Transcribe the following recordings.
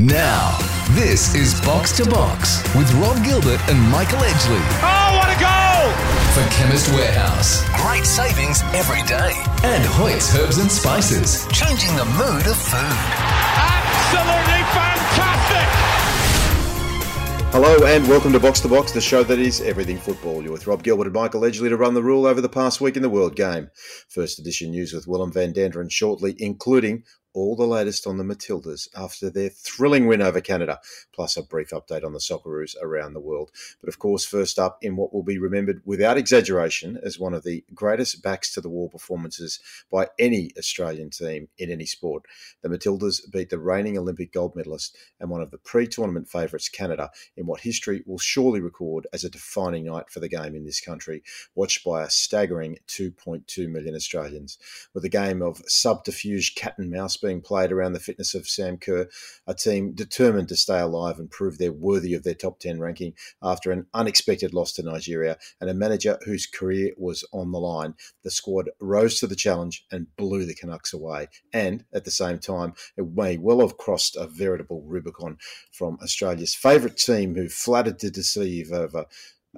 Now, this is Box to Box with Rob Gilbert and Michael Edgley Oh, what a goal! for Chemist Warehouse. Great savings every day. And Hoyt's Herbs and Spices, changing the mood of food. Absolutely fantastic! Hello and welcome to Box to Box, the show that is everything football. You're with Rob Gilbert and Michael Edgley to run the rule over the past week in the World Game. First edition news with Willem van Danderen shortly, including all the latest on the Matildas after their thrilling win over Canada, plus a brief update on the Socceroos around the world. But of course, first up in what will be remembered without exaggeration as one of the greatest backs to the wall performances by any Australian team in any sport. The Matildas beat the reigning Olympic gold medalist and one of the pre tournament favourites, Canada, in what history will surely record as a defining night for the game in this country, watched by a staggering 2.2 million Australians. With a game of subterfuge cat and mouse being played around the fitness of Sam Kerr, a team determined to stay alive and prove they're worthy of their top 10 ranking after an unexpected loss to Nigeria and a manager whose career was on the line. The squad rose to the challenge and blew the Canucks away. And at the same time, it may well have crossed a veritable Rubicon from Australia's favourite team who flattered to deceive over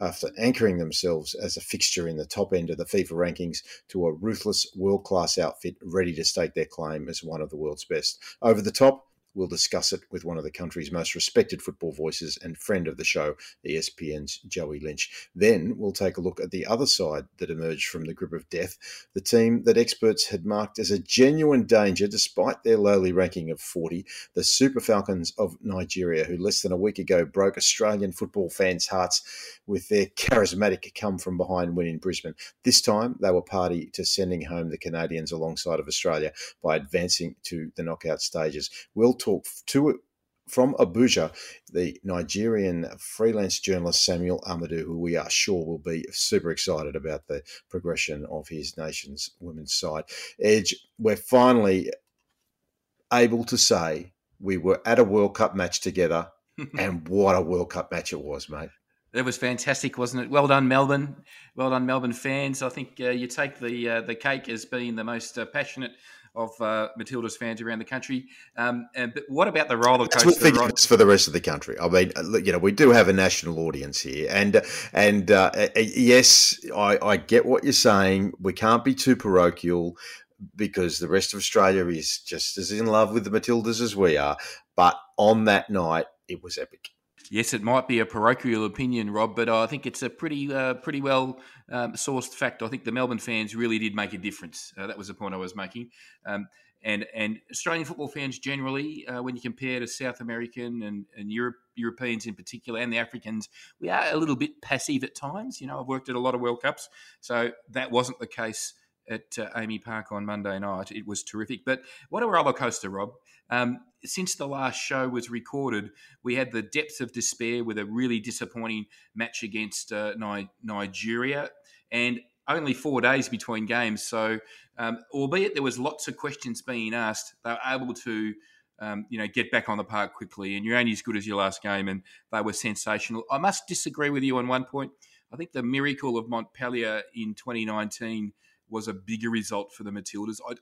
after anchoring themselves as a fixture in the top end of the FIFA rankings to a ruthless world class outfit ready to stake their claim as one of the world's best. Over the top, we'll discuss it with one of the country's most respected football voices and friend of the show, ESPN's Joey Lynch. Then we'll take a look at the other side that emerged from the grip of death, the team that experts had marked as a genuine danger despite their lowly ranking of 40, the Super Falcons of Nigeria, who less than a week ago broke Australian football fans' hearts with their charismatic come from behind win in Brisbane. This time they were party to sending home the Canadians alongside of Australia by advancing to the knockout stages. We'll talk to from Abuja, the Nigerian freelance journalist Samuel Ahmadu, who we are sure will be super excited about the progression of his nation's women's side. Edge, we're finally able to say we were at a World Cup match together, and what a World Cup match it was, mate. That was fantastic, wasn't it? Well done, Melbourne. Well done, Melbourne fans. I think uh, you take the uh, the cake as being the most uh, passionate of uh, Matilda's fans around the country. Um, and, but what about the roller That's what ride? for the rest of the country. I mean, uh, you know, we do have a national audience here, and and uh, uh, yes, I, I get what you're saying. We can't be too parochial because the rest of Australia is just as in love with the Matildas as we are. But on that night, it was epic. Yes, it might be a parochial opinion, Rob, but I think it's a pretty uh, pretty well um, sourced fact. I think the Melbourne fans really did make a difference. Uh, that was the point I was making. Um, and and Australian football fans generally, uh, when you compare to South American and, and Europe, Europeans in particular, and the Africans, we are a little bit passive at times. You know, I've worked at a lot of World Cups, so that wasn't the case at uh, AAMI Park on Monday night. It was terrific. But what a roller coaster, Rob. Um, since the last show was recorded, we had the depths of despair with a really disappointing match against uh, Ni- Nigeria, and only four days between games. So, um, albeit there was lots of questions being asked, they were able to. Um, you know, get back on the park quickly, and you're only as good as your last game, and they were sensational. I must disagree with you on one point. I think the miracle of Montpellier in 2019 was a bigger result for the Matildas. I,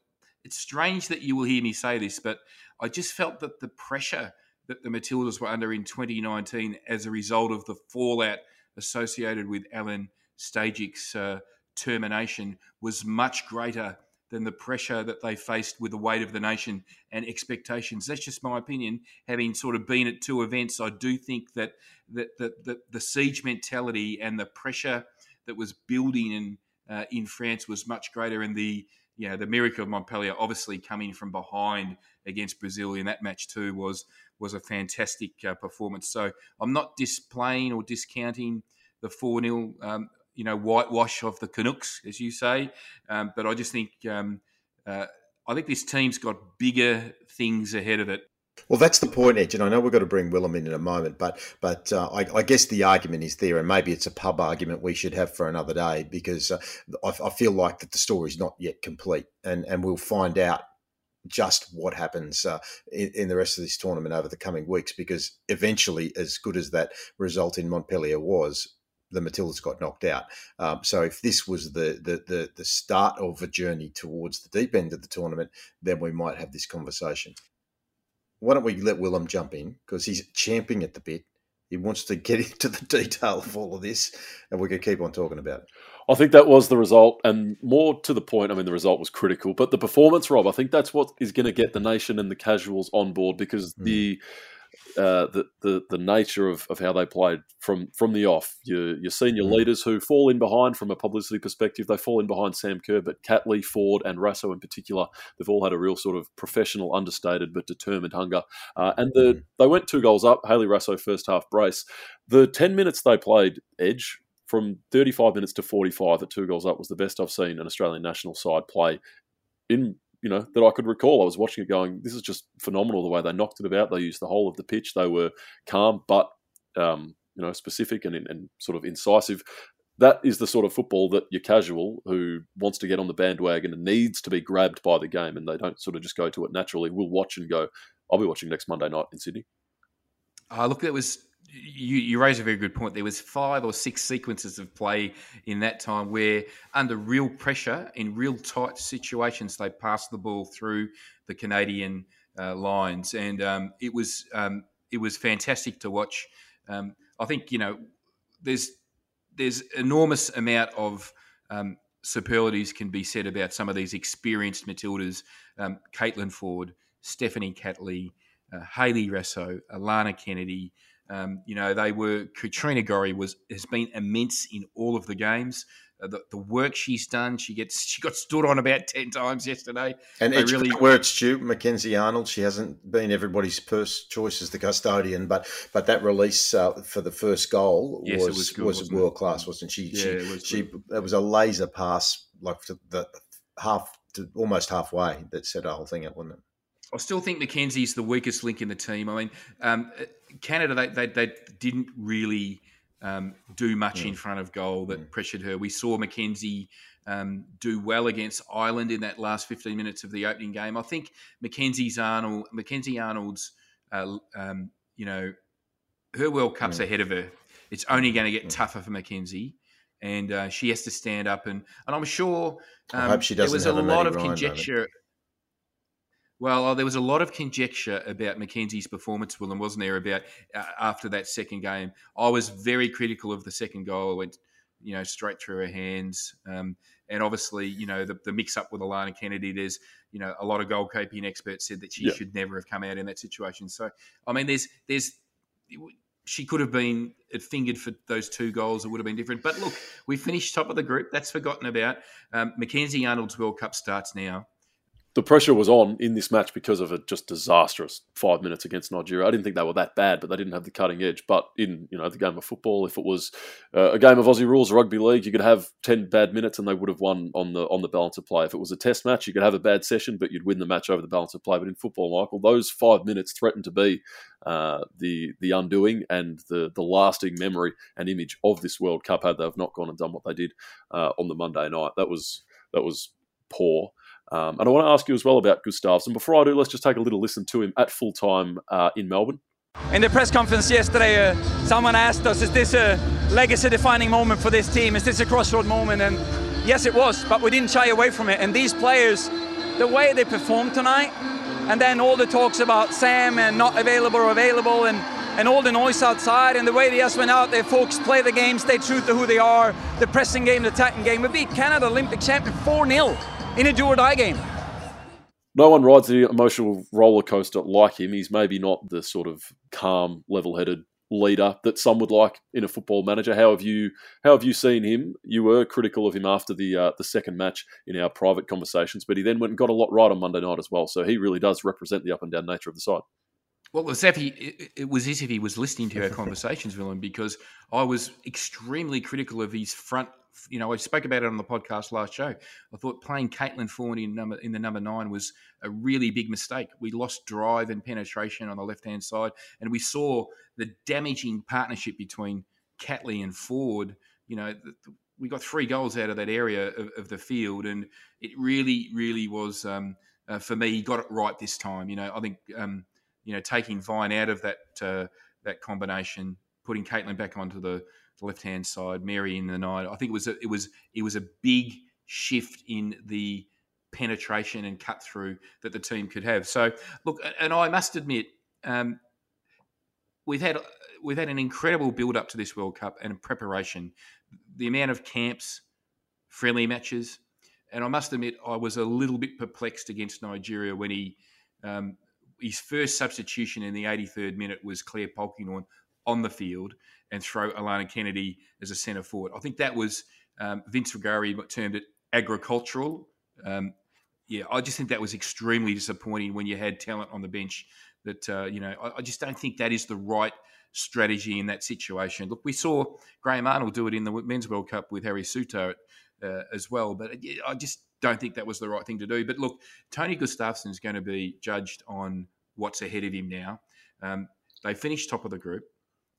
it's strange that you will hear me say this, but I just felt that the pressure that the Matildas were under in 2019 as a result of the fallout associated with Alen Stajcic's uh, termination was much greater than the pressure that they faced with the weight of the nation and expectations. That's just my opinion. Having sort of been at two events, I do think that that the, the, the siege mentality and the pressure that was building in uh, in France was much greater, and the you know the miracle of Montpellier obviously coming from behind against Brazil in that match too was was a fantastic uh, performance. So I'm not displaying or discounting the four 0 um, you know whitewash of the Canucks, as you say, um, but I just think um, uh, I think this team's got bigger things ahead of it. Well, that's the point, Edge, and I know we've got to bring Willem in in a moment, but but uh, I, I guess the argument is there, and maybe it's a pub argument we should have for another day because uh, I, I feel like that the story's not yet complete, and and we'll find out just what happens uh, in, in the rest of this tournament over the coming weeks because eventually, as good as that result in Montpellier was, the Matildas got knocked out. Um, so if this was the, the the the start of a journey towards the deep end of the tournament, then we might have this conversation. why don't we let Willem jump in because he's champing at the bit. He wants to get into the detail of all of this, and we can keep on talking about it. I think that was the result, and more to the point. I mean, the result was critical, but the performance, Rob, I think that's what is going to get the nation and the casuals on board because mm. the uh, the, the the nature of, of how they played from from the off. Your your senior mm. leaders who fall in behind from a publicity perspective, they fall in behind Sam Kerr, but Catley, Foord, and Raso in particular, they've all had a real sort of professional, understated but determined hunger. Uh, and the mm. they went two goals up. Hayley Raso first half brace. The ten minutes they played Edge from 35 minutes to 45 at two goals up was the best I've seen an Australian national side play in you know that I could recall. I was watching it going, this is just phenomenal the way they knocked it about. They used the whole of the pitch. They were calm, but um, you know specific and, and sort of incisive. That is the sort of football that your casual who wants to get on the bandwagon and needs to be grabbed by the game, and they don't sort of just go to it naturally. Will watch and go. I'll be watching next Monday night in Sydney. Uh, look, it was you, you raise a very good point. There was five or six sequences of play in that time where, under real pressure in real tight situations, they passed the ball through the Canadian uh, lines, and um, it was um, it was fantastic to watch. Um, I think you know there's there's enormous amount of um, superlatives can be said about some of these experienced Matildas, um, Caitlin Foord, Stephanie Catley, uh, Hayley Raso, Alanna Kennedy. Um, you know, they were Katrina Gorry was has been immense in all of the games. Uh, the, the, work she's done, she gets she got stood on about ten times yesterday. And it's really where it's due, Mackenzie Arnold. She hasn't been everybody's first choice as the custodian, but but that release uh, for the first goal yes, was was, good, was world class, wasn't she? Yeah, she, it was she it was a laser pass, like to the half to almost halfway that set the whole thing up, wasn't it? I still think Mackenzie's the weakest link in the team. I mean, um, Canada they, they, they didn't really um, do much in front of goal that pressured her. We saw Mackenzie um, do well against Ireland in that last 15 minutes of the opening game. I think Mackenzie's Arnold, Mackenzie Arnold's, uh, um, you know, her World Cup's ahead of her. It's only going to get tougher for Mackenzie and uh, she has to stand up and and I'm sure um, I hope she doesn't there was a lot of Ryan conjecture. Well, oh, there was a lot of conjecture about Mackenzie's performance, Willem, wasn't there? About uh, after that second game, I was very critical of the second goal. It went, you know, straight through her hands, um, and obviously, you know, the, the mix-up with Alanna Kennedy. There's, you know, a lot of goalkeeping experts said that she yeah. should never have come out in that situation. So, I mean, there's, there's, she could have been fingered for those two goals. It would have been different. But look, we finished top of the group. That's forgotten about. Um, Mackenzie Arnold's World Cup starts now the pressure was on in this match because of a just disastrous five minutes against Nigeria. I didn't think they were that bad, but they didn't have the cutting edge. But in you know the game of football, if it was uh, a game of Aussie rules rugby league, you could have ten bad minutes and they would have won on the on the balance of play. If it was a Test match, you could have a bad session, but you'd win the match over the balance of play. But in football, Michael, those five minutes threatened to be uh, the the undoing and the the lasting memory and image of this World Cup had they have not gone and done what they did uh, on the Monday night. That was that was poor. Um, and I want to ask you as well about Gustavsson. Before I do, let's just take a little listen to him at full time uh, in Melbourne. In the press conference yesterday, uh, someone asked us, is this a legacy defining moment for this team? Is this a crossroad moment? And yes, it was, but we didn't shy away from it. And these players, the way they performed tonight, and then all the talks about Sam and not available or available, and, and all the noise outside, and the way they just went out there, folks play the game, stay true to who they are, the pressing game, the attacking game. We beat Canada, Olympic champion, 4 0 in a do or die game. No one rides the emotional roller coaster like him. He's maybe not the sort of calm, level-headed leader that some would like in a football manager. How have you how have you seen him? You were critical of him after the uh, the second match in our private conversations, but he then went and got a lot right on Monday night as well. So he really does represent the up and down nature of the side. Well, it was, if he, it was as if he was listening to our conversations, Willem, because I was extremely critical of his front you know, I spoke about it on the podcast last show. I thought playing Caitlin Foord in number in the number nine was a really big mistake. We lost drive and penetration on the left hand side, and we saw the damaging partnership between Catley and Foord. You know, we got three goals out of that area of, of the field, and it really, really was um, uh, for me. He got it right this time. You know, I think um, you know taking Vine out of that uh, that combination, putting Caitlin back onto the left hand side, Mary in the night. I think it was a, it was it was a big shift in the penetration and cut through that the team could have. So, look, and I must admit, um, we've had we've had an incredible build up to this World Cup and preparation. The amount of camps, friendly matches, and I must admit, I was a little bit perplexed against Nigeria when he um, his first substitution in the 83rd minute was Claire Polkinghorne on the field and throw Alanna Kennedy as a centre forward. I think that was um, Vince Rugari termed it agricultural. Um, yeah, I just think that was extremely disappointing when you had talent on the bench. That uh, you know, I, I, just don't think that is the right strategy in that situation. Look, we saw Graham Arnold do it in the Men's World Cup with Harry Souttar uh, as well, but I just don't think that was the right thing to do. But look, Tony Gustavsson is going to be judged on what's ahead of him now. Um, they finished top of the group.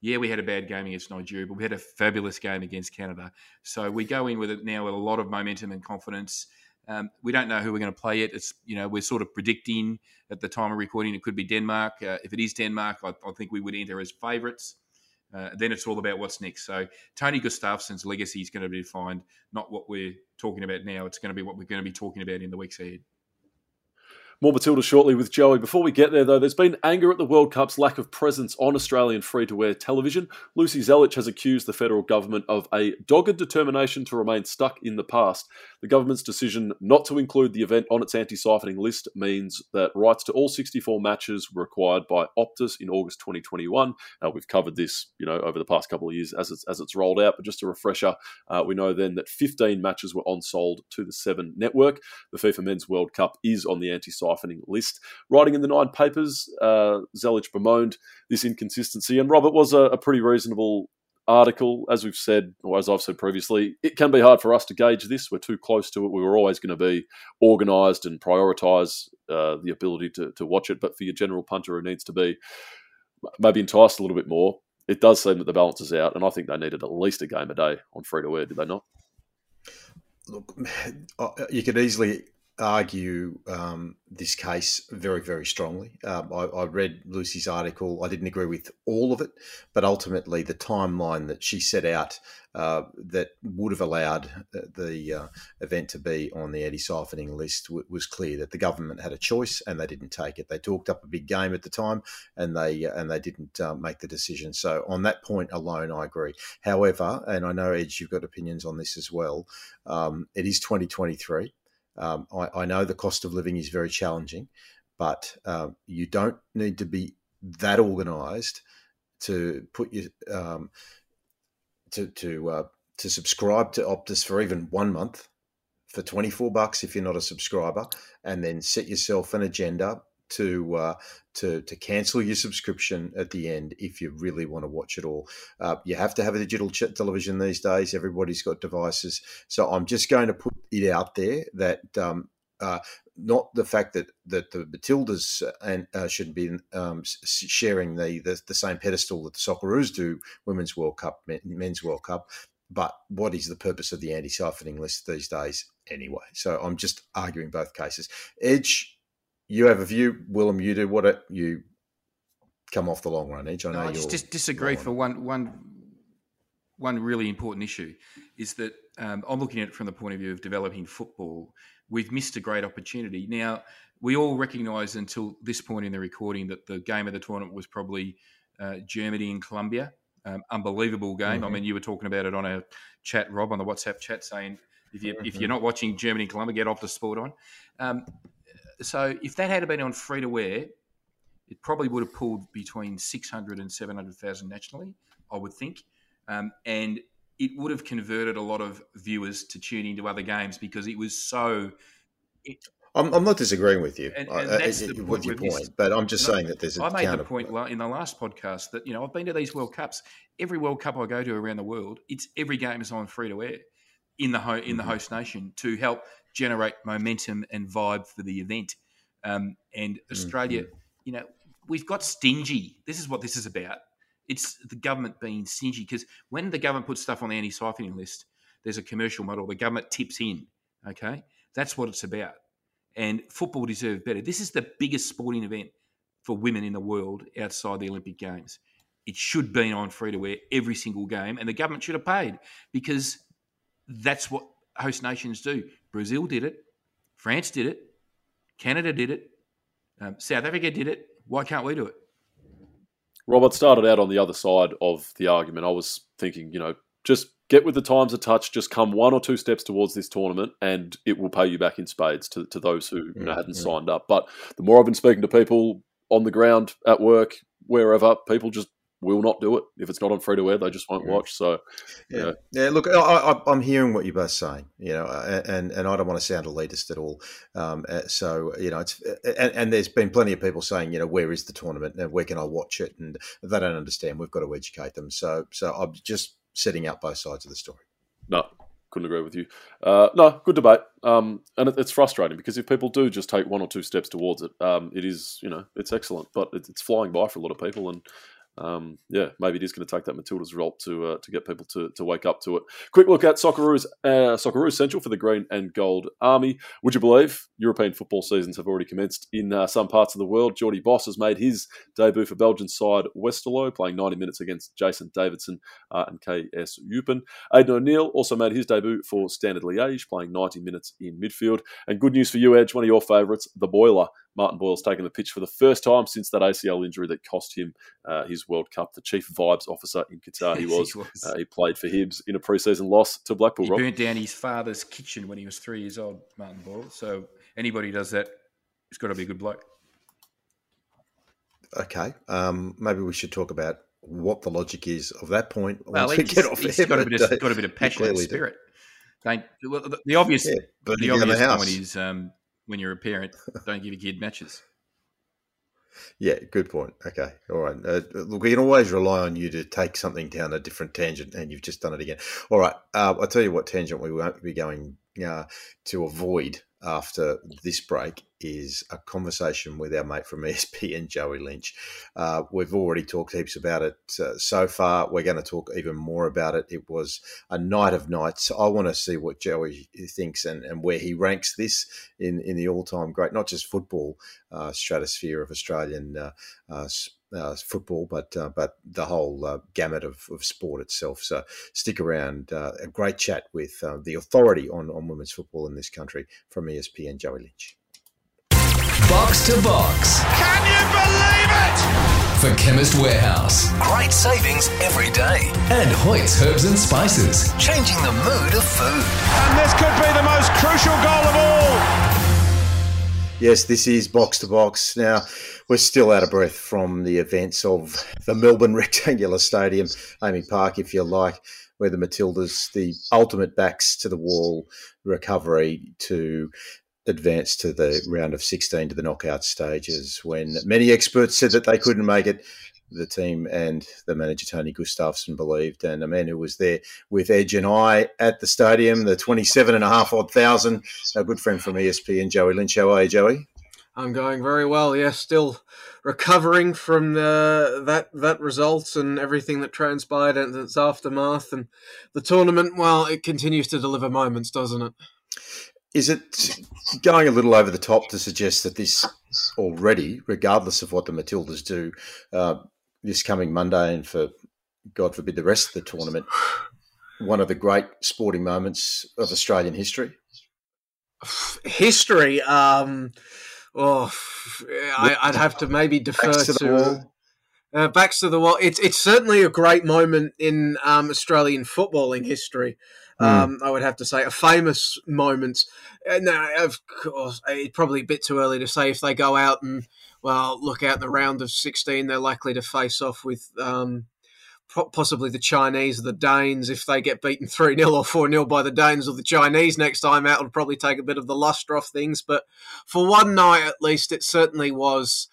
Yeah, we had a bad game against Nigeria, but we had a fabulous game against Canada. So we go in with it now with a lot of momentum and confidence. Um, we don't know who we're going to play yet. It's you know we're sort of predicting at the time of recording it could be Denmark. Uh, if it is Denmark, I, I, think we would enter as favourites. Uh, then it's all about what's next. So Tony Gustavsson's legacy is going to be defined, not what we're talking about now. It's going to be what we're going to be talking about in the weeks ahead. More Matilda shortly with Joey. Before we get there, though, there's been anger at the World Cup's lack of presence on Australian free to air television. Lucy Zelic has accused the federal government of a dogged determination to remain stuck in the past. The government's decision not to include the event on its anti siphoning list means that rights to all 64 matches were acquired by Optus in August 2021. Uh, we've covered this, you know, over the past couple of years as it's, as it's rolled out, but just a refresher, uh, we know then that 15 matches were on sold to the Seven network. The FIFA Men's World Cup is on the anti siphoning siphoning list. Writing in the nine papers, uh, Zelic bemoaned this inconsistency, and Robert was a, a pretty reasonable article. As we've said, or as I've said previously, it can be hard for us to gauge this. We're too close to it. We were always going to be organised and prioritise uh, the ability to, to watch it. But for your general punter who needs to be maybe enticed a little bit more, it does seem that the balance is out. And I think they needed at least a game a day on free to air, did they not? Look, you could easily argue um, this case very, very strongly. Um, I, I, read Lucy's article. I didn't agree with all of it, but ultimately the timeline that she set out uh, that would have allowed the uh, event to be on the anti-siphoning list w- was clear that the government had a choice and they didn't take it. They talked up a big game at the time and they uh, and they didn't uh, make the decision. So on that point alone, I agree. However, and I know Edge, you've got opinions on this as well. Um, it is 2023. Um, I, I, know the cost of living is very challenging, but um, you don't need to be that organised to put your um, to to uh, to subscribe to Optus for even one month for twenty four bucks if you're not a subscriber, and then set yourself an agenda to uh, to to cancel your subscription at the end if you really want to watch it all. Uh, you have to have a digital television these days. Everybody's got devices, so I'm just going to put it out there that. Um, uh, not the fact that, that the Matildas uh, and uh, should be um, sharing the, the, the same pedestal that the Socceroos do, Women's World Cup, Men's World Cup, but what is the purpose of the anti-siphoning list these days anyway? So I'm just arguing both cases. Edge you have a view, Willem. You do what it, you come off the long run edge. I know no, I just, disagree for one one one really important issue is that um, I'm looking at it from the point of view of developing football. We've missed a great opportunity. Now we all recognise until this point in the recording that the game of the tournament was probably uh, Germany and Colombia. Um, unbelievable game. Mm-hmm. I mean, you were talking about it on a chat, Rob, on the WhatsApp chat, saying if you mm-hmm. if you're not watching Germany and Colombia, get off the sport on. Um, so if that had been on free to wear, it probably would have pulled between 600 and 700,000 nationally, I would think. Um, and it would have converted a lot of viewers to tune into other games because it was so. It, I'm, I'm, not disagreeing with you and, and I, that's the with your point, but I'm just no, saying that there's a I made the point in the last podcast that you know I've been to these World Cups. Every World Cup I go to around the world, it's every game is on free to air in the ho- in the mm-hmm. host nation to help generate momentum and vibe for the event. Um, and Australia, mm-hmm. you know, we've got stingy. This is what this is about. It's the government being stingy because when the government puts stuff on the anti-siphoning list, there's a commercial model. The government tips in. Okay, that's what it's about. And football deserves better. This is the biggest sporting event for women in the world outside the Olympic Games. It should be on free to air every single game, and the government should have paid because that's what host nations do. Brazil did it, France did it. Canada did it. Um, South Africa did it. Why can't we do it? Robert started out on the other side of the argument. I was thinking, you know, just get with the times a touch, just come one or two steps towards this tournament, and it will pay you back in spades to, to those who you know, hadn't yeah. signed up. But the more I've been speaking to people on the ground, at work, wherever, people just will not do it if it's not on free to air. They just won't watch. So, yeah, yeah. Look, I, am hearing what you're both saying, you know, and and I don't want to sound elitist at all. Um, uh, so you know, it's and, and, there's been plenty of people saying, you know, where is the tournament? And where can I watch it? And they don't understand. We've got to educate them. So so I'm just setting out both sides of the story. No, couldn't agree with you. Uh, no, good debate. Um, and it, it's frustrating because if people do just take one or two steps towards it, um, it is, you know, it's excellent, but it's, it's flying by for a lot of people. And um, yeah, maybe it is going to take that Matilda's result to uh, to get people to, to wake up to it. Quick look at Socceroos uh, Socceroos Central for the Green and Gold Army. Would you believe European football seasons have already commenced in uh, some parts of the world? Jordy Bos has made his debut for Belgian side Westerlo, playing 90 minutes against Jason Davidson uh, and KS Eupen. Aidan O'Neill also made his debut for Standard Liège, playing 90 minutes in midfield. And good news for you, Edge, one of your favourites, the Boiler Martin Boyle's taken the pitch for the first time since that ACL injury that cost him uh, his World Cup. The chief vibes officer in Qatar, he was. he, was. Uh, he played for Hibs in a preseason loss to Blackpool. He Rob. burnt down his father's kitchen when he was three years old, Martin Boyle. So anybody who does that, it's got to be a good bloke. Okay, um, maybe we should talk about what the logic is of that point. Well, we he's, he's got, a bit of, got a bit of passion and spirit. Don't, well, the obvious, yeah, the obvious point is um, when you're a parent, don't give your kid matches. Yeah, good point. Okay, all right. Uh, look, we can always rely on you to take something down a different tangent, and you've just done it again. All right, uh, I'll tell you what tangent we won't be going uh, to avoid after this break is a conversation with our mate from ESPN, Joey Lynch. Uh, we've already talked heaps about it uh, so far. We're going to talk even more about it. It was a night of nights. I want to see what Joey thinks and, and where he ranks this in, in the all time great, not just football uh, stratosphere of Australian uh, uh, football, but uh, but the whole uh, gamut of, of, sport itself. So stick around. Uh, a great chat with uh, the authority on, on women's football in this country from ESPN, Joey Lynch. Box to box. Can you believe it? For Chemist Warehouse. Great savings every day. And Hoyt's Herbs and Spices. Changing the mood of food. And this could be the most crucial goal of all. Yes, this is box to box. Now, we're still out of breath from the events of the Melbourne Rectangular Stadium, AAMI Park, if you like, where the Matildas, the ultimate backs to the wall recovery to advance to the round of 16 to the knockout stages when many experts said that they couldn't make it the team and the manager Tony Gustavsson believed, and a man who was there with Edge and I at the stadium, the 27 and a half odd thousand, a good friend from ESPN, Joey Lynch. How are you, Joey? I'm going very well. Yes, yeah, still recovering from the, that that result and everything that transpired and its aftermath, and the tournament. Well, it continues to deliver moments, doesn't it? Is it going a little over the top to suggest that this already, regardless of what the Matildas do, uh, this coming Monday and for God forbid the rest of the tournament, one of the great sporting moments of Australian history? History. Um, oh, I, would have to maybe defer to, to uh, backs to the wall. It's it's certainly a great moment in um, Australian footballing history. Hmm. Um, mm. I would have to say a famous moment. Uh, now, of course, it's probably a bit too early to say if they go out and well, look out the round of 16, they're likely to face off with um, possibly the Chinese or the Danes. If they get beaten 3 0 or 4 0 by the Danes or the Chinese next time out, it'll probably take a bit of the luster off things. But for one night at least, it certainly was.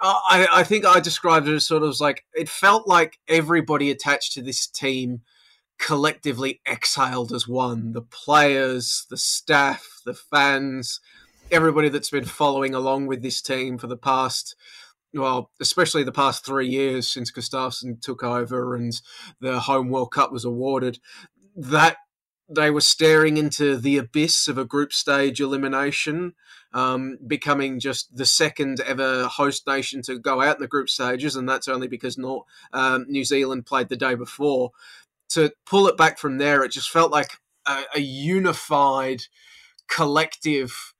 I, I think I described it as sort of like it felt like everybody attached to this team collectively exhaled as one the players, the staff, the fans everybody that's been following along with this team for the past well, especially the past three years since Gustavsson took over and the home World Cup was awarded, that they were staring into the abyss of a group stage elimination, um, becoming just the second ever host nation to go out in the group stages, and that's only because North, um, New Zealand played the day before. To pull it back from there, it just felt like a, a unified, collective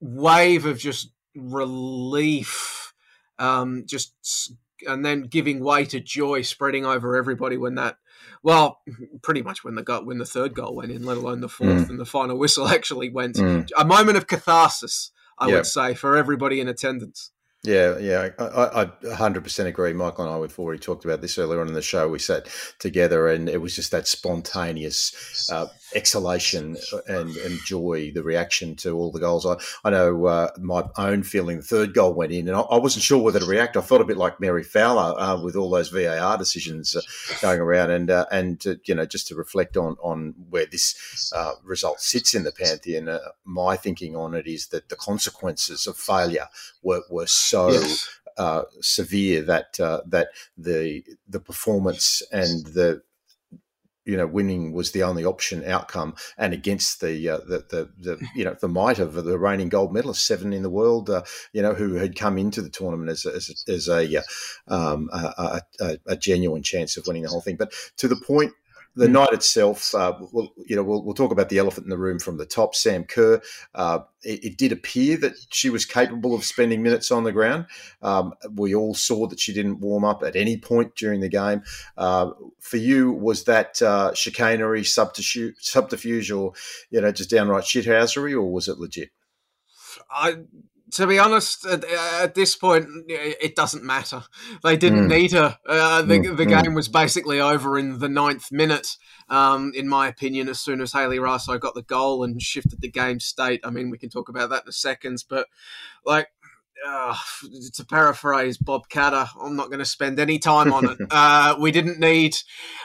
wave of just relief, um, just and then giving way to joy spreading over everybody when that well pretty much when the got when the third goal went in let alone the fourth mm. and the final whistle actually went mm. a moment of catharsis i would say for everybody in attendance yeah, yeah, I, I, 100% agree. Michael and I, we've already talked about this earlier on in the show. We sat together and it was just that spontaneous uh, exhalation and, and joy, the reaction to all the goals. I, I know uh, my own feeling, the third goal went in and I, I, wasn't sure whether to react. I felt a bit like Mary Fowler uh, with all those VAR decisions uh, going around and, uh, and to, you know, just to reflect on, on where this uh, result sits in the Pantheon, my thinking on it is that the consequences of failure were, were so yes. uh, severe that uh, that the the performance and the you know winning was the only option outcome and against the uh, the, the, the you know the might of the reigning gold medalist seven in the world uh, you know who had come into the tournament as a, as a, as a, uh, um, a, a, a genuine chance of winning the whole thing. But to the point the mm. night itself, uh, we'll, you know, we'll, we'll, talk about the elephant in the room from the top. Sam Kerr, uh, it, it, did appear that she was capable of spending minutes on the ground. Um, we all saw that she didn't warm up at any point during the game. Uh, for you, was that uh, chicanery, subterfuge, subterfuge, or you know, just downright shithousery, or was it legit? I to be honest, at, at, this point, it doesn't matter. They didn't mm. need her. Uh, the, mm. the mm. game was basically over in the ninth minute, um, in my opinion, as soon as Hayley Raso got the goal and shifted the game state. I mean, we can talk about that in a second, but like, uh, to paraphrase Bob Katter, I'm not going to spend any time on it. Uh, we didn't need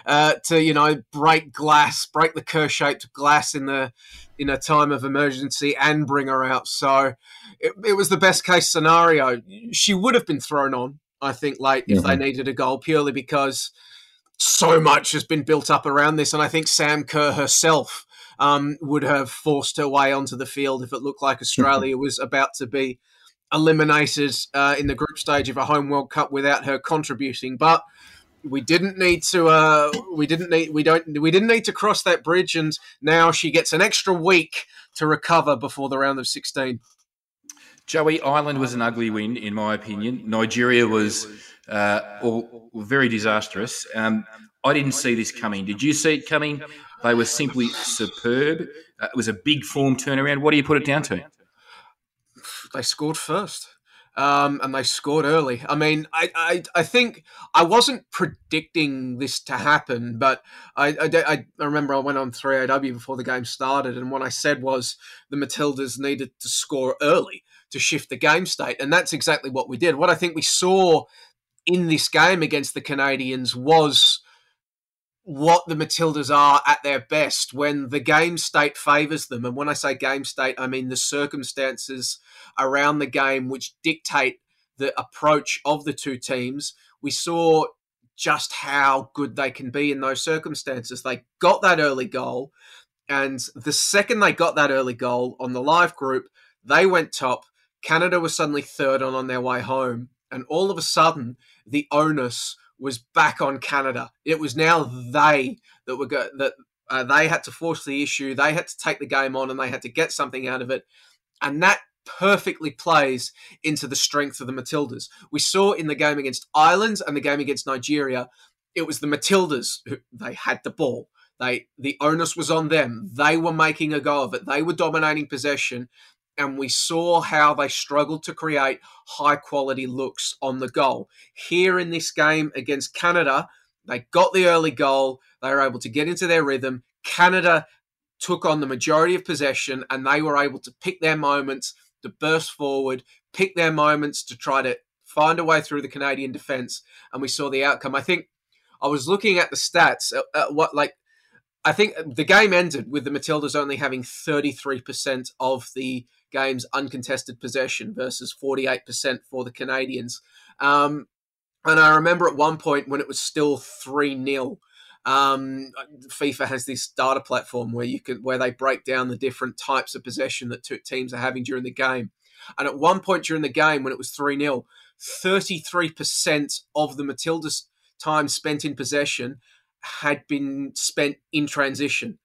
uh, to, you know, break glass, break the Kerr-shaped glass in the in a time of emergency, and bring her out. So it, it was the best case scenario. She would have been thrown on, I think, late if mm-hmm. they needed a goal, purely because so much has been built up around this, and I think Sam Kerr herself. Um, would have forced her way onto the field if it looked like Australia was about to be eliminated uh, in the group stage of a home World Cup without her contributing. But we didn't need to. Uh, we didn't need. We don't. We didn't need to cross that bridge, and now she gets an extra week to recover before the round of sixteen. Joey Ireland was an ugly win, in my opinion. Nigeria was uh, all, very disastrous. Um, I didn't see this coming. Did you see it coming? They were simply superb. Uh, it was a big form turnaround. What do you put it down to? They scored first. Um, and they scored early. I mean, I, I, I think I wasn't predicting this to happen, but I, I, I remember I went on 3AW before the game started, and what I said was the Matildas needed to score early to shift the game state, and that's exactly what we did. What I think we saw in this game against the Canadians was what the Matildas are at their best when the game state favours them. And when I say game state, I mean the circumstances around the game which dictate the approach of the two teams. We saw just how good they can be in those circumstances. They got that early goal. And the second they got that early goal on the live group, they went top. Canada was suddenly third on on their way home. And all of a sudden, the onus was back on Canada. It was now they that were go- that uh, they had to force the issue. They had to take the game on, and they had to get something out of it. And that perfectly plays into the strength of the Matildas. We saw in the game against Ireland and the game against Nigeria, it was the Matildas who they had the ball. They the onus was on them. They were making a go of it. They were dominating possession, and we saw how they struggled to create high quality looks on the goal. Here in this game against Canada, they got the early goal, they were able to get into their rhythm. Canada took on the majority of possession and they were able to pick their moments to burst forward, pick their moments to try to find a way through the Canadian defense and we saw the outcome. I think I was looking at the stats at, at what like I think the game ended with the Matildas only having 33% of the game's uncontested possession versus 48% for the Canadians. Um, and I remember at one point when it was still 3 0. Um, FIFA has this data platform where you can where they break down the different types of possession that two teams are having during the game. And at one point during the game, when it was 3 0, 33% of the Matildas' time spent in possession had been spent in transition.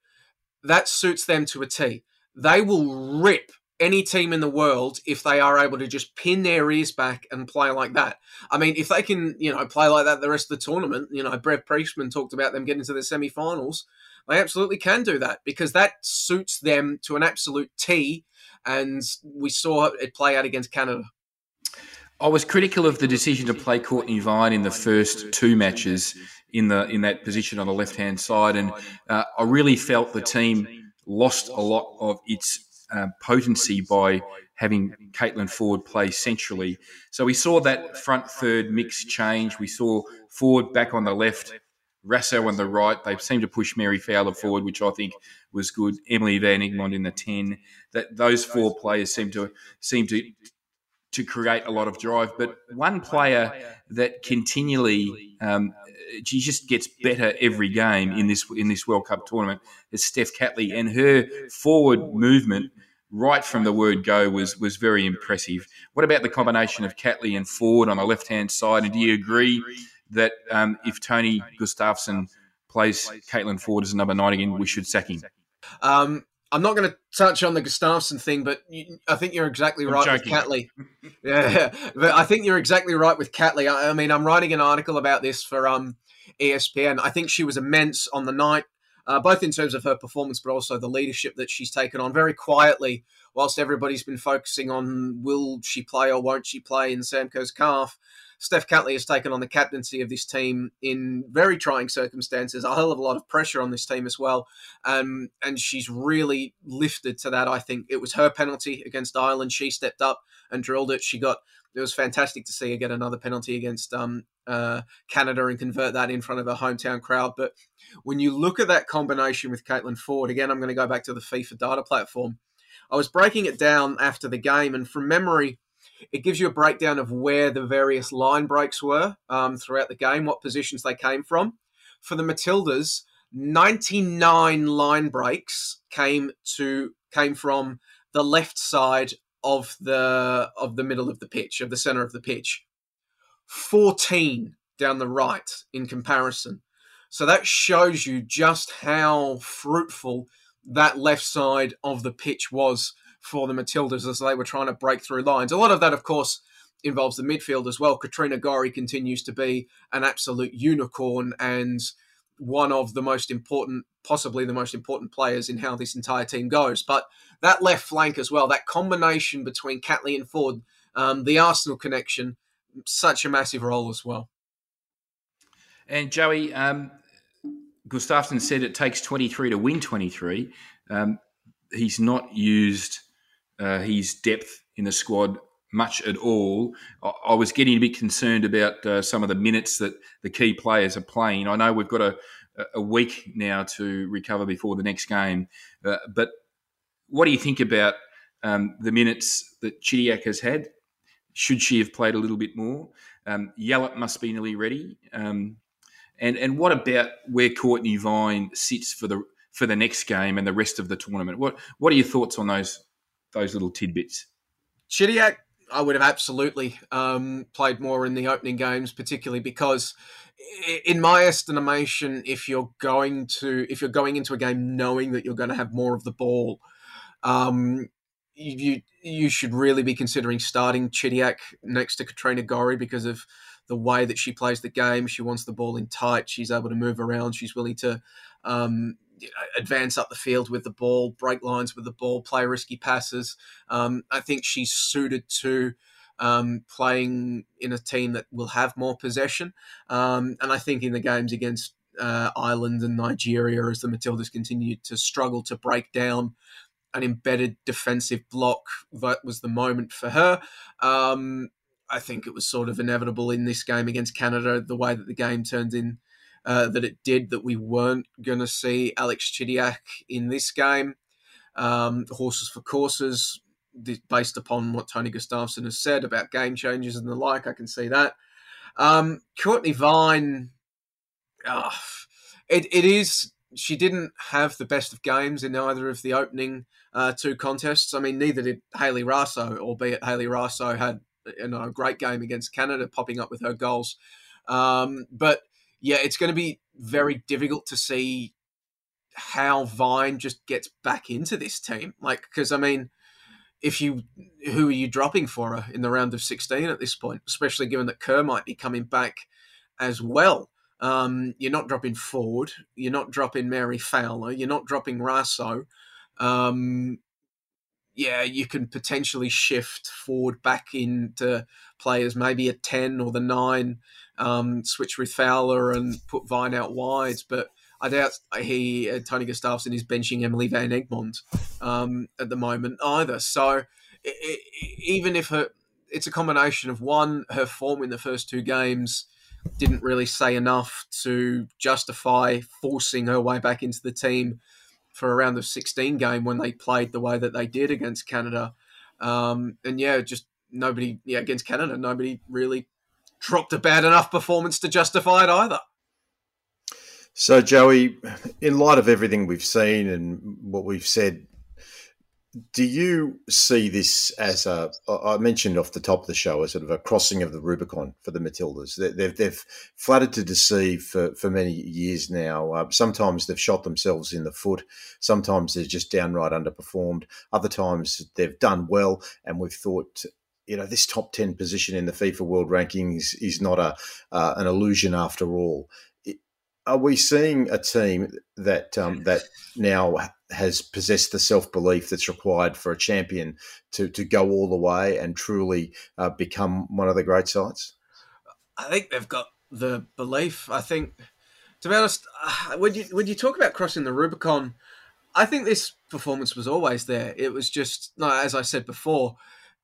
That suits them to a T. They will rip any team in the world if they are able to just pin their ears back and play like that. I mean, if they can, you know, play like that the rest of the tournament, you know, Brett Priestman talked about them getting to the semi-finals. They absolutely can do that because that suits them to an absolute T. And we saw it play out against Canada. I was critical of the decision to play Courtney Vine in the first two matches in the in that position on the left hand side, and uh, I really felt the team lost a lot of its uh, potency by having Caitlin Foord play centrally. So we saw that front third mix change. We saw Foord back on the left, Raso on the right. They seemed to push Mary Fowler forward, which I think was good. Emily Van Egmond in the ten. That those four players seem to seem to to create a lot of drive. But one player that continually um, she just gets better every game in this in this World Cup tournament is Steph Catley, and her forward movement right from the word go was was very impressive. What about the combination of Catley and Foord on the left hand side? And do you agree that um, if Tony Gustavsson plays Caitlin Foord as number nine again, we should sack him? Um, I'm not going to touch on the Gustavsson thing, but you, I think you're exactly right with Catley. yeah, but I think you're exactly right with Catley. I, I, mean, I'm writing an article about this for um, ESPN. I think she was immense on the night, uh, both in terms of her performance, but also the leadership that she's taken on very quietly. Whilst everybody's been focusing on will she play or won't she play in Sam Kerr's calf, Steph Catley has taken on the captaincy of this team in very trying circumstances, a hell of a lot of pressure on this team as well. Um, and she's really lifted to that, I think. It was her penalty against Ireland. She stepped up and drilled it. She got, it was fantastic to see her get another penalty against um, uh, Canada and convert that in front of a hometown crowd. But when you look at that combination with Caitlin Foord, again, I'm going to go back to the FIFA data platform. I was breaking it down after the game, and from memory, it gives you a breakdown of where the various line breaks were um, throughout the game, what positions they came from. For the Matildas, 99 line breaks came to came from the left side of the of the middle of the pitch, of the center of the pitch. 14 down the right in comparison. So that shows you just how fruitful that left side of the pitch was for the Matildas as they were trying to break through lines. A lot of that, of course, involves the midfield as well. Katrina Gorry continues to be an absolute unicorn and one of the most important, possibly the most important players in how this entire team goes. But that left flank as well, that combination between Catley and Foord, um, the Arsenal connection, such a massive role as well. And Joey, um, Gustavsson said it takes 23 to win 23. Um, he's not used uh, his depth in the squad much at all. I, I was getting a bit concerned about uh, some of the minutes that the key players are playing. I know we've got a, a week now to recover before the next game, uh, but what do you think about um, the minutes that Chidiac has had? Should she have played a little bit more? Um, Yallop must be nearly ready. Um, and and what about where Courtney Vine sits for the for the next game and the rest of the tournament? What what are your thoughts on those those little tidbits. Chidiac, I would have absolutely um, played more in the opening games, particularly because, in my estimation, if you're going to if you're going into a game knowing that you're going to have more of the ball, um, you you should really be considering starting Chidiac next to Katrina Gorry because of the way that she plays the game. She wants the ball in tight. She's able to move around. She's willing to um, advance up the field with the ball, break lines with the ball, play risky passes. Um, I think she's suited to um, playing in a team that will have more possession. Um, and I think in the games against uh, Ireland and Nigeria, as the Matildas continued to struggle to break down an embedded defensive block, that was the moment for her. Um, I think it was sort of inevitable in this game against Canada, the way that the game turned in uh, that it did that we weren't going to see Alex Chidiac in this game. Um, horses for courses, based upon what Tony Gustavsson has said about game changes and the like, I can see that. Um, Courtney Vine, oh, it, it is. She didn't have the best of games in either of the opening uh, two contests. I mean, neither did Hayley Raso, albeit Hayley Raso had you know, a great game against Canada, popping up with her goals. Um, but yeah, it's going to be very difficult to see how Vine just gets back into this team. Like, because I mean, if you who are you dropping for her in the round of 16 at this point, especially given that Kerr might be coming back as well. Um, you're not dropping Foord. You're not dropping Mary Fowler. You're not dropping Raso. Um, yeah, you can potentially shift forward back into players, maybe a 10 or the 9, um, switch with Fowler and put Vine out wide. But I doubt he, uh, Tony Gustavsson, is benching Emily Van Egmond um, at the moment either. So it, it, even if her, it's a combination of one, her form in the first two games didn't really say enough to justify forcing her way back into the team for a round of 16 game when they played the way that they did against Canada. Um, and yeah, just nobody, yeah, against Canada, nobody really dropped a bad enough performance to justify it either. So, Joey, in light of everything we've seen and what we've said do you see this as a? I mentioned off the top of the show as sort of a crossing of the Rubicon for the Matildas. They've they've flattered to deceive for, for many years now. Uh, sometimes they've shot themselves in the foot. Sometimes they're just downright underperformed. Other times they've done well, and we've thought you know this top 10 position in the FIFA World Rankings is not a uh, an illusion after all are we seeing a team that um, that now has possessed the self belief that's required for a champion to to go all the way and truly uh, become one of the great sides? I think they've got the belief. I think, to be honest, uh, when you when you talk about crossing the Rubicon, I think this performance was always there. It was just, no, as I said before,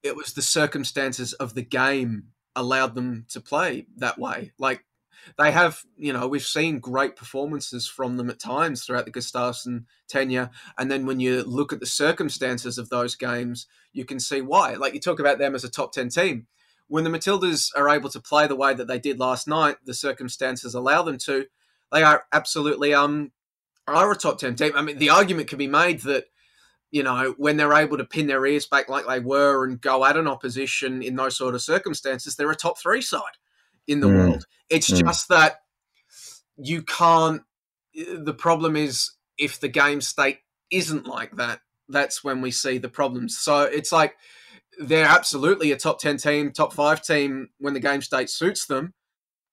it was the circumstances of the game allowed them to play that way. Like they have, you know, we've seen great performances from them at times throughout the Gustavsson tenure. And then when you look at the circumstances of those games, you can see why. Like you talk about them as a top 10 team. When the Matildas are able to play the way that they did last night, the circumstances allow them to, they are absolutely um are a top 10 team. I mean, the argument can be made that you know, when they're able to pin their ears back like they were and go at an opposition in those sort of circumstances, they're a top three side in the mm. world. It's mm. just that you can't. The problem is if the game state isn't like that, that's when we see the problems. So it's like they're absolutely a top 10 team, top five team when the game state suits them.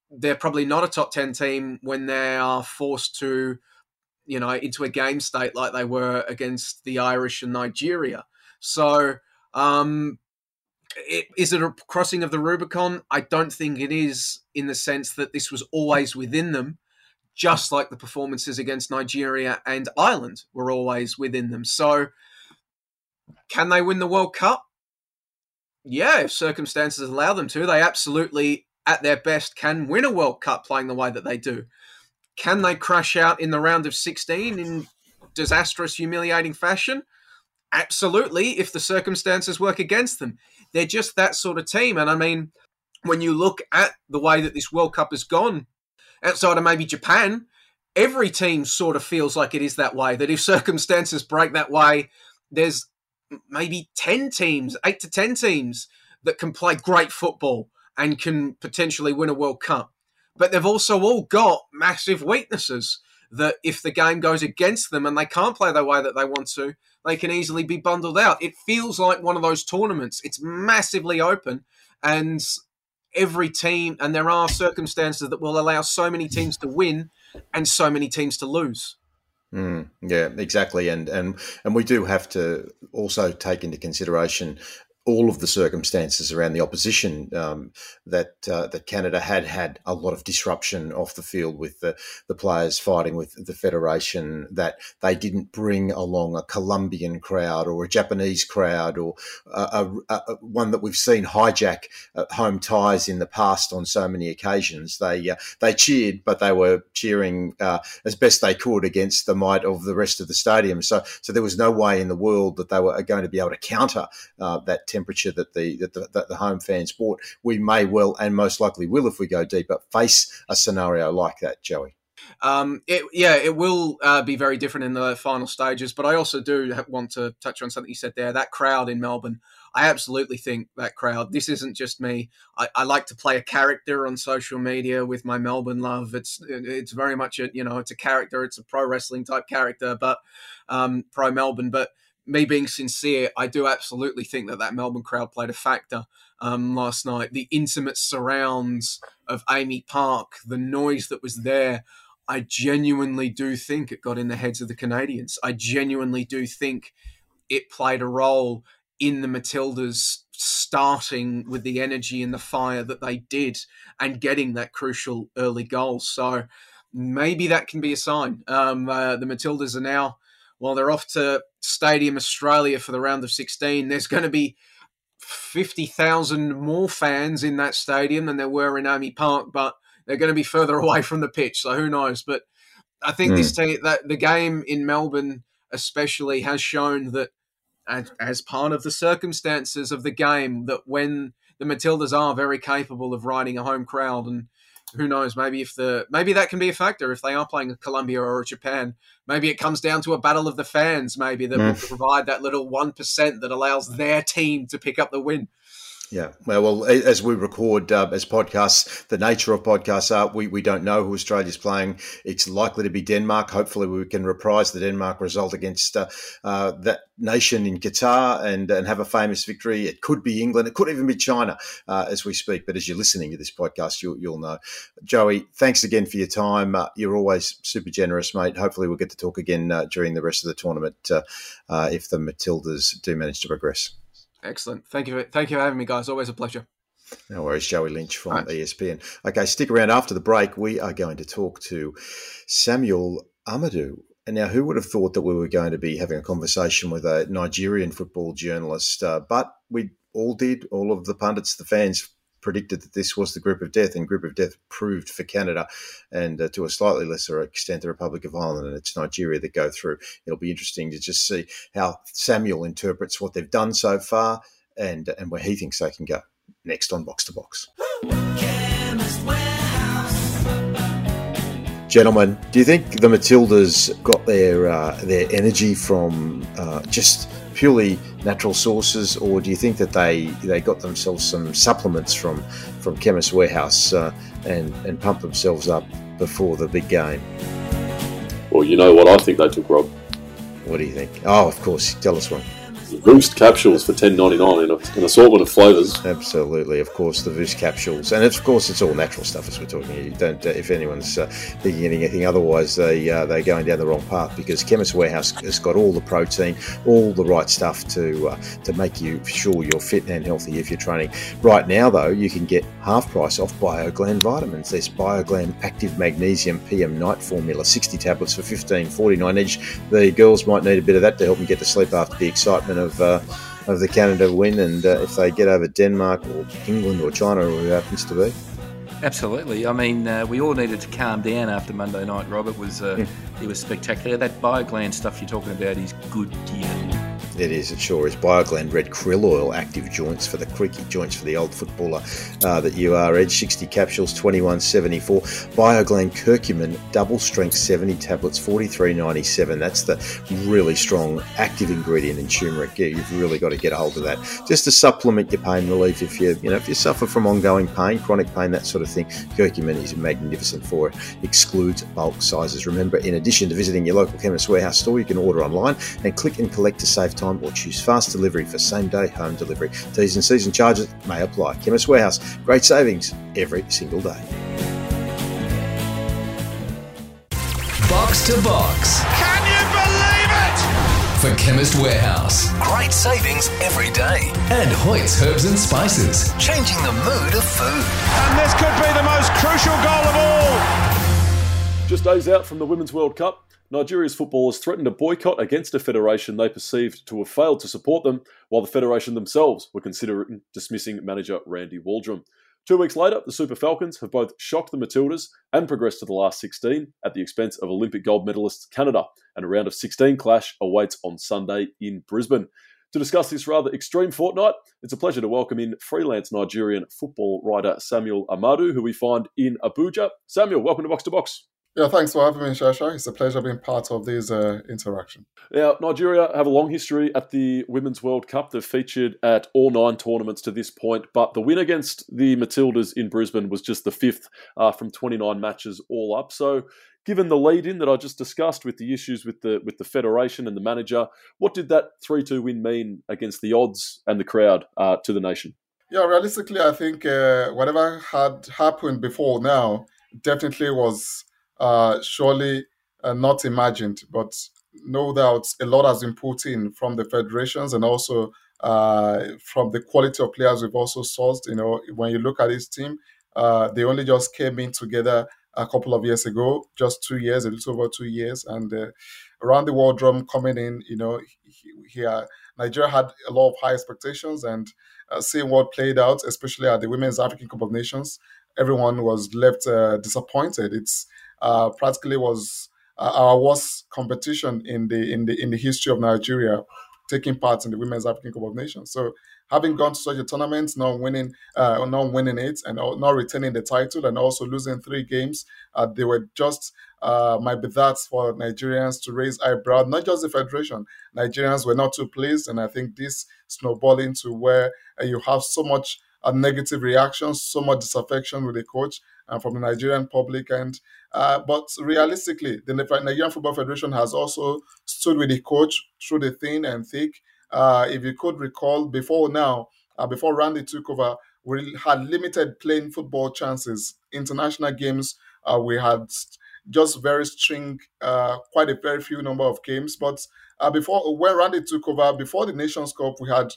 They're probably not a top 10 team when they are forced to, you know, into a game state like they were against the Irish and Nigeria. So, um, is it a crossing of the Rubicon? I don't think it is, in the sense that this was always within them, just like the performances against Nigeria and Ireland were always within them. So, can they win the World Cup? Yeah, if circumstances allow them to, they absolutely, at their best, can win a World Cup playing the way that they do. Can they crash out in the round of 16 in disastrous, humiliating fashion? Absolutely, if the circumstances work against them. They're just that sort of team. And I mean, when you look at the way that this World Cup has gone, outside of maybe Japan, every team sort of feels like it is that way. That if circumstances break that way, there's maybe 10 teams, 8 to 10 teams that can play great football and can potentially win a World Cup. But they've also all got massive weaknesses that if the game goes against them and they can't play the way that they want to, they can easily be bundled out. It feels like one of those tournaments. It's massively open and every team, and there are circumstances that will allow so many teams to win and so many teams to lose. Mm, yeah, exactly, and and and we do have to also take into consideration all of the circumstances around the opposition um, that uh, that Canada had had a lot of disruption off the field with the, the players fighting with the federation that they didn't bring along a Colombian crowd or a Japanese crowd or a, a, a, one that we've seen hijack uh, home ties in the past on so many occasions. They uh, they cheered, but they were cheering uh, as best they could against the might of the rest of the stadium. So so there was no way in the world that they were going to be able to counter uh, that temperature that the that the, that the home fans bought, we may well and most likely will, if we go deeper, face a scenario like that, Joey. Um, it, yeah, it will uh, be very different in the final stages. But I also do want to touch on something you said there. That crowd in Melbourne, I absolutely think that crowd. This isn't just me. I, I, like to play a character on social media with my Melbourne love. It's it's very much a you know it's a character. It's a pro wrestling type character, but um, pro Melbourne. But me being sincere, I do absolutely think that that Melbourne crowd played a factor um, last night. The intimate surrounds of AAMI Park, the noise that was there. I genuinely do think it got in the heads of the Canadians. I genuinely do think it played a role in the Matildas starting with the energy and the fire that they did and getting that crucial early goal. So maybe that can be a sign. Um, uh, the Matildas are now, well, they're off to Stadium Australia for the round of 16. There's going to be 50,000 more fans in that stadium than there were in AAMI Park, but they're going to be further away from the pitch. So who knows? But I think mm. this hmm. team, that the game in Melbourne, especially, has shown that as, as part of the circumstances of the game, that when the Matildas are very capable of riding a home crowd and who knows? Maybe if the maybe that can be a factor if they are playing a Colombia or a Japan. Maybe it comes down to a battle of the fans. Maybe that mm. will provide that little one percent that allows their team to pick up the win. Yeah, well, as we record uh, as podcasts, the nature of podcasts are we, we don't know who Australia's playing. It's likely to be Denmark. Hopefully, we can reprise the Denmark result against uh, uh, that nation in Qatar and, and have a famous victory. It could be England. It could even be China uh, as we speak. But as you're listening to this podcast, you'll, you'll know. Joey, thanks again for your time. Uh, you're always super generous, mate. Hopefully, we'll get to talk again uh, during the rest of the tournament if the Matildas do manage to progress. Excellent. Thank you. Thank you for having me, guys. Always a pleasure. No worries, Joey Lynch from right. ESPN. Okay, stick around after the break. We are going to talk to Samuel Ahmadu. And now, who would have thought that we were going to be having a conversation with a Nigerian football journalist? Uh, but we all did. All of the pundits, the fans predicted that this was the group of death, and group of death proved for Canada, and uh, to a slightly lesser extent, the Republic of Ireland and it's Nigeria that go through. It'll be interesting to just see how Samuel interprets what they've done so far, and and where he thinks they can go next on Box to Box. Gentlemen, do you think the Matildas got their uh, their energy from uh, just purely natural sources, or do you think that they they got themselves some supplements from from Chemist Warehouse uh, and and pumped themselves up before the big game? Well, you know what I think they took, Rob. What do you think? Oh, of course. Tell us one. Voost capsules for ten ninety nine in an assortment of flavours. Absolutely, of course, the Voost capsules, and of course, it's all natural stuff as we're talking. You don't, uh, if anyone's uh, thinking anything otherwise, they uh, they're going down the wrong path because Chemist Warehouse has got all the protein, all the right stuff to uh, to make you sure you're fit and healthy if you're training. Right now, though, you can get half price off BioGlan vitamins. There's BioGlan Active Magnesium PM Night Formula, sixty tablets for fifteen forty nine each. The girls might need a bit of that to help them get to sleep after the excitement of of uh, of the Canada win, and uh, if they get over Denmark or England or China or who happens to be. Absolutely. I mean, uh, we all needed to calm down after Monday night, Rob. It was uh, it was spectacular. That BioGlan stuff you're talking about is good gear. It is, it sure is. BioGlan Red Krill Oil active joints for the creaky joints for the old footballer uh, that you are. Edge 60 capsules, 21.74. BioGlan Curcumin double strength 70 tablets, 43.97. That's the really strong active ingredient in turmeric. Yeah, you've really got to get a hold of that just to supplement your pain relief. If you you know if you suffer from ongoing pain, chronic pain, that sort of thing, curcumin is magnificent for it. Excludes bulk sizes. Remember, in addition to visiting your local chemist warehouse store, you can order online and click and collect to save time or choose fast delivery for same day home delivery. T's and C's and charges may apply. Chemist Warehouse, great savings every single day. Box to box. Can you believe it? For Chemist Warehouse, great savings every day. And Hoyt's Herbs and Spices, changing the mood of food. And this could be the most crucial goal of all. Just days out from the Women's World Cup, Nigeria's footballers threatened a boycott against a federation they perceived to have failed to support them, while the federation themselves were considering dismissing manager Randy Waldrum. Two weeks later, the Super Falcons have both shocked the Matildas and progressed to the last 16 at the expense of Olympic gold medalists Canada, and a round of 16 clash awaits on Sunday in Brisbane. To discuss this rather extreme fortnight, it's a pleasure to welcome in freelance Nigerian football writer Samuel Ahmadu, who we find in Abuja. Samuel, welcome to Box to Box. Yeah, thanks for having me, Shasha. It's a pleasure being part of this uh, interaction. Yeah, Nigeria have a long history at the Women's World Cup. They've featured at all nine tournaments to this point, but the win against the Matildas in Brisbane was just the fifth uh, from 29 matches all up. So, given the lead in that I just discussed with the issues with the with the federation and the manager, what did that 3 2 win mean against the odds and the crowd uh, to the nation? Yeah, realistically, I think uh, whatever had happened before now definitely was uh, surely uh, not imagined, but no doubt a lot has been put in from the federations and also uh, from the quality of players we've also sourced. You know, when you look at this team, uh, they only just came in together a couple of years ago, just two years, a little over two years, and uh, around the Waldrum coming in. You know, here Nigeria had a lot of high expectations, and uh, seeing what played out, especially at the Women's African Cup of Nations, everyone was left uh, disappointed. It's uh, practically was uh, our worst competition in the in the in the history of Nigeria, taking part in the Women's African Cup of Nations. So having gone to such a tournament, not winning, uh, not winning it, and not retaining the title, and also losing three games, uh, they were just uh, might be that for Nigerians to raise eyebrow. Not just the federation, Nigerians were not too pleased, and I think this snowballing to where uh, you have so much a negative reaction, so much disaffection with the coach and from the Nigerian public. And uh, but realistically, the Nigerian Football Federation has also stood with the coach through the thin and thick. Uh, if you could recall, before now, uh, before Randy took over, we had limited playing football chances. International games, uh, we had just very string, uh, quite a very few number of games. But uh, before when Randy took over, before the Nations Cup, we had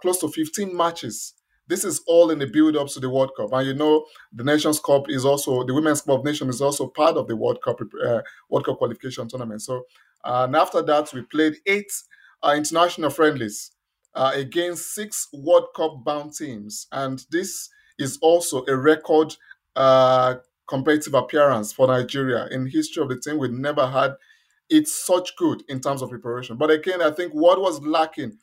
close to 15 matches this is all in the build up to the World Cup. And you know, the Nations Cup is also the Women's Cup of Nations is also part of the World Cup uh, World Cup qualification tournament. So, and after that, we played eight uh, international friendlies uh, against six World Cup bound teams, and this is also a record uh, competitive appearance for Nigeria in history of the team. We never had it such good in terms of preparation. But again, I think what was lacking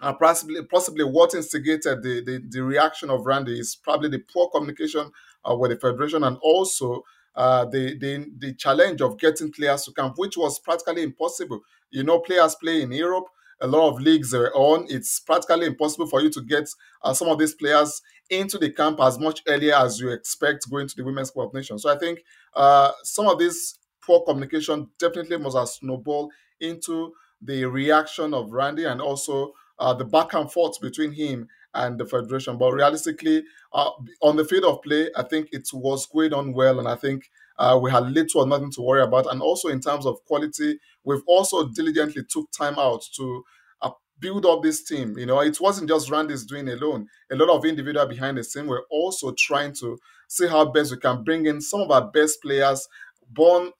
uh, possibly possibly what instigated the, the, the reaction of Randy is probably the poor communication uh, with the federation and also uh, the, the the challenge of getting players to camp, which was practically impossible. You know, players play in Europe. A lot of leagues are on. It's practically impossible for you to get uh, some of these players into the camp as much earlier as you expect going to the Women's Cup of Nations. So I think uh, some of this poor communication definitely must have snowballed into the reaction of Randy and also uh, the back and forth between him and the federation. But realistically, uh, on the field of play, I think it was going on well, and I think uh, we had little or nothing to worry about. And also in terms of quality, we've also diligently took time out to uh, build up this team. You know, it wasn't just Randy's doing alone. A lot of individual behind the scene were also trying to see how best we can bring in some of our best players born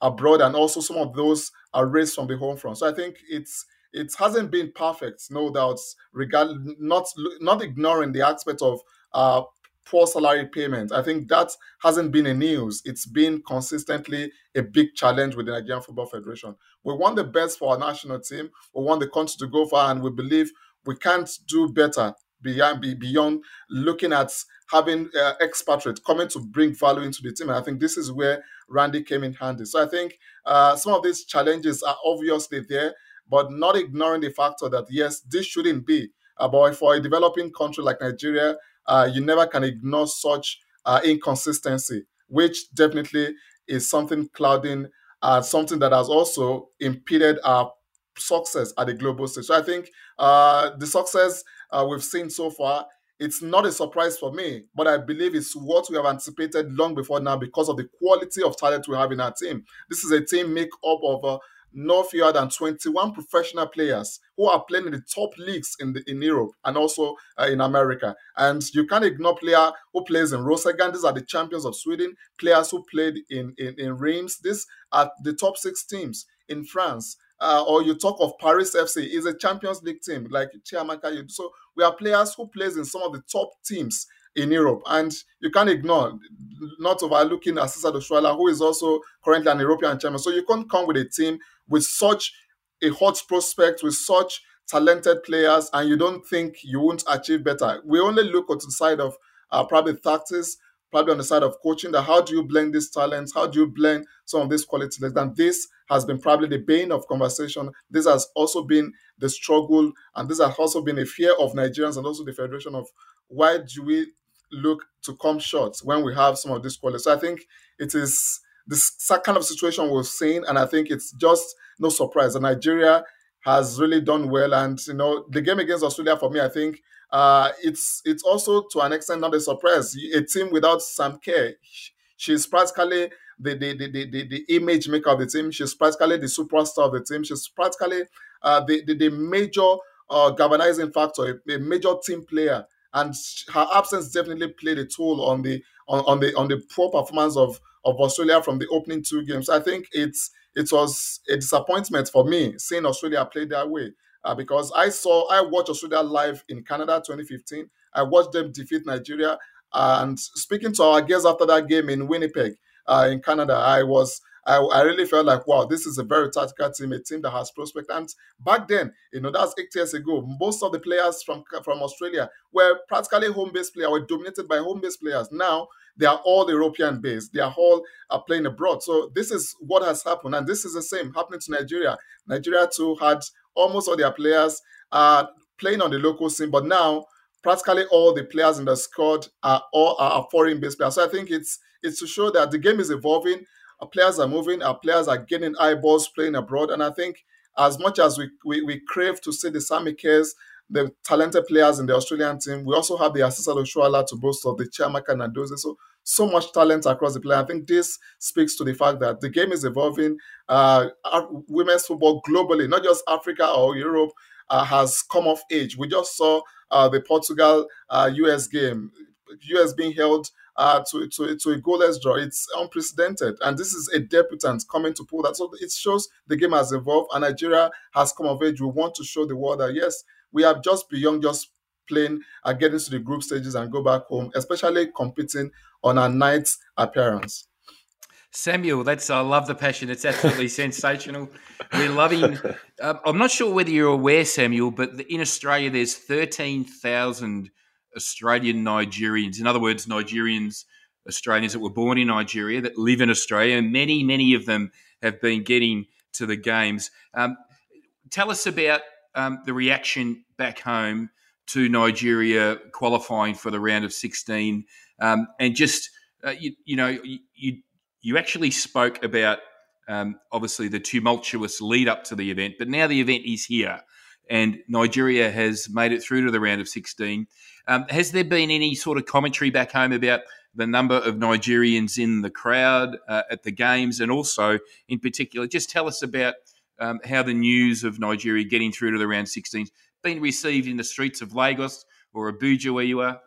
abroad and also some of those are raised from the home front. So I think it's it hasn't been perfect, no doubt. Regard not not ignoring the aspect of uh, poor salary payment. I think that hasn't been a news. It's been consistently a big challenge with the Nigerian Football Federation. We want the best for our national team. We want the country to go far, and we believe we can't do better beyond beyond looking at having uh, expatriates coming to bring value into the team. And I think this is where Randy came in handy. So I think uh, some of these challenges are obviously there but not ignoring the factor that yes, this shouldn't be. Uh, but for a developing country like Nigeria, uh, you never can ignore such uh, inconsistency, which definitely is something clouding, uh, something that has also impeded our success at the global stage. So I think uh, the success uh, we've seen so far, it's not a surprise for me, but I believe it's what we have anticipated long before now because of the quality of talent we have in our team. This is a team make up of no fewer than 21 professional players who are playing in the top leagues in the, in Europe and also uh, in America. And you can't ignore player who plays in Rosengård. These are the champions of Sweden. Players who played in in, in Reims. These are the top six teams in France. Uh, or you talk of Paris FC is a Champions League team like Chiamaka. So we have players who plays in some of the top teams in Europe. And you can't ignore, not overlooking Asisat Oshoala, who is also currently an European champion. So you can't come with a team with such a hot prospect, with such talented players, and you don't think you won't achieve better. We only look at the side of uh, probably tactics, probably on the side of coaching. That how do you blend these talents? How do you blend some of these qualities? And this has been probably the bane of conversation. This has also been the struggle, and this has also been a fear of Nigerians and also the federation of why do we look to come short when we have some of these qualities. So I think it is this kind of situation we're seeing, and I think it's just no surprise that Nigeria has really done well. And you know, the game against Australia for me, I think uh, it's it's also to an extent not a surprise. A team without Sam Kerr, she's practically the the, the, the, the image maker of the team. She's practically the superstar of the team. She's practically uh, the, the, the major uh, galvanizing factor, a, a major team player and her absence definitely played a toll on the on, on the on the poor performance of of Australia from the opening two games. I think it's it was a disappointment for me seeing Australia play that way uh, because I saw I watched Australia live in Canada 2015. I watched them defeat Nigeria. and speaking to our guests after that game in Winnipeg, uh, in Canada, I was I, I, really felt like, wow, this is a very tactical team, a team that has prospect. And back then, you know, that's eight years ago. Most of the players from from Australia were practically home-based players, were dominated by home-based players. Now they are all European-based. They are all are playing abroad. So this is what has happened, and this is the same happening to Nigeria. Nigeria too had almost all their players uh, playing on the local scene, but now practically all the players in the squad are all are foreign-based players. So I think it's it's to show that the game is evolving our players are moving, our players are getting eyeballs playing abroad. And I think as much as we, we, we crave to see the Sammy Kerrs, the talented players in the Australian team, we also have the Asisat Oshoala to boast of the Chiamaka Nnadozie. So, so much talent across the play. I think this speaks to the fact that the game is evolving. Uh, women's football globally, not just Africa or Europe, uh, has come of age. We just saw uh, the Portugal US uh, game, US being held uh, to, to, to a goalless draw. It's unprecedented. And this is a debutant coming to pull that. So it shows the game has evolved and Nigeria has come of age. We want to show the world that, yes, we are just beyond just playing and getting to the group stages and go back home, especially competing on a night appearance. Samuel, that's I love the passion. It's absolutely sensational. We're loving. Uh, I'm not sure whether you're aware, Samuel, but in Australia there's thirteen thousand Australian Nigerians. In other words, Nigerians, Australians that were born in Nigeria that live in Australia, many, many of them have been getting to the games. Um, tell us about um, the reaction back home to Nigeria qualifying for the round of 16, um, and just uh, you, you, know you you actually spoke about um, obviously the tumultuous lead up to the event, but now the event is here and Nigeria has made it through to the round of 16. Um, has there been any sort of commentary back home about the number of Nigerians in the crowd uh, at the games, and also, in particular, just tell us about um, how the news of Nigeria getting through to the round 16 been received in the streets of Lagos or Abuja, where you are?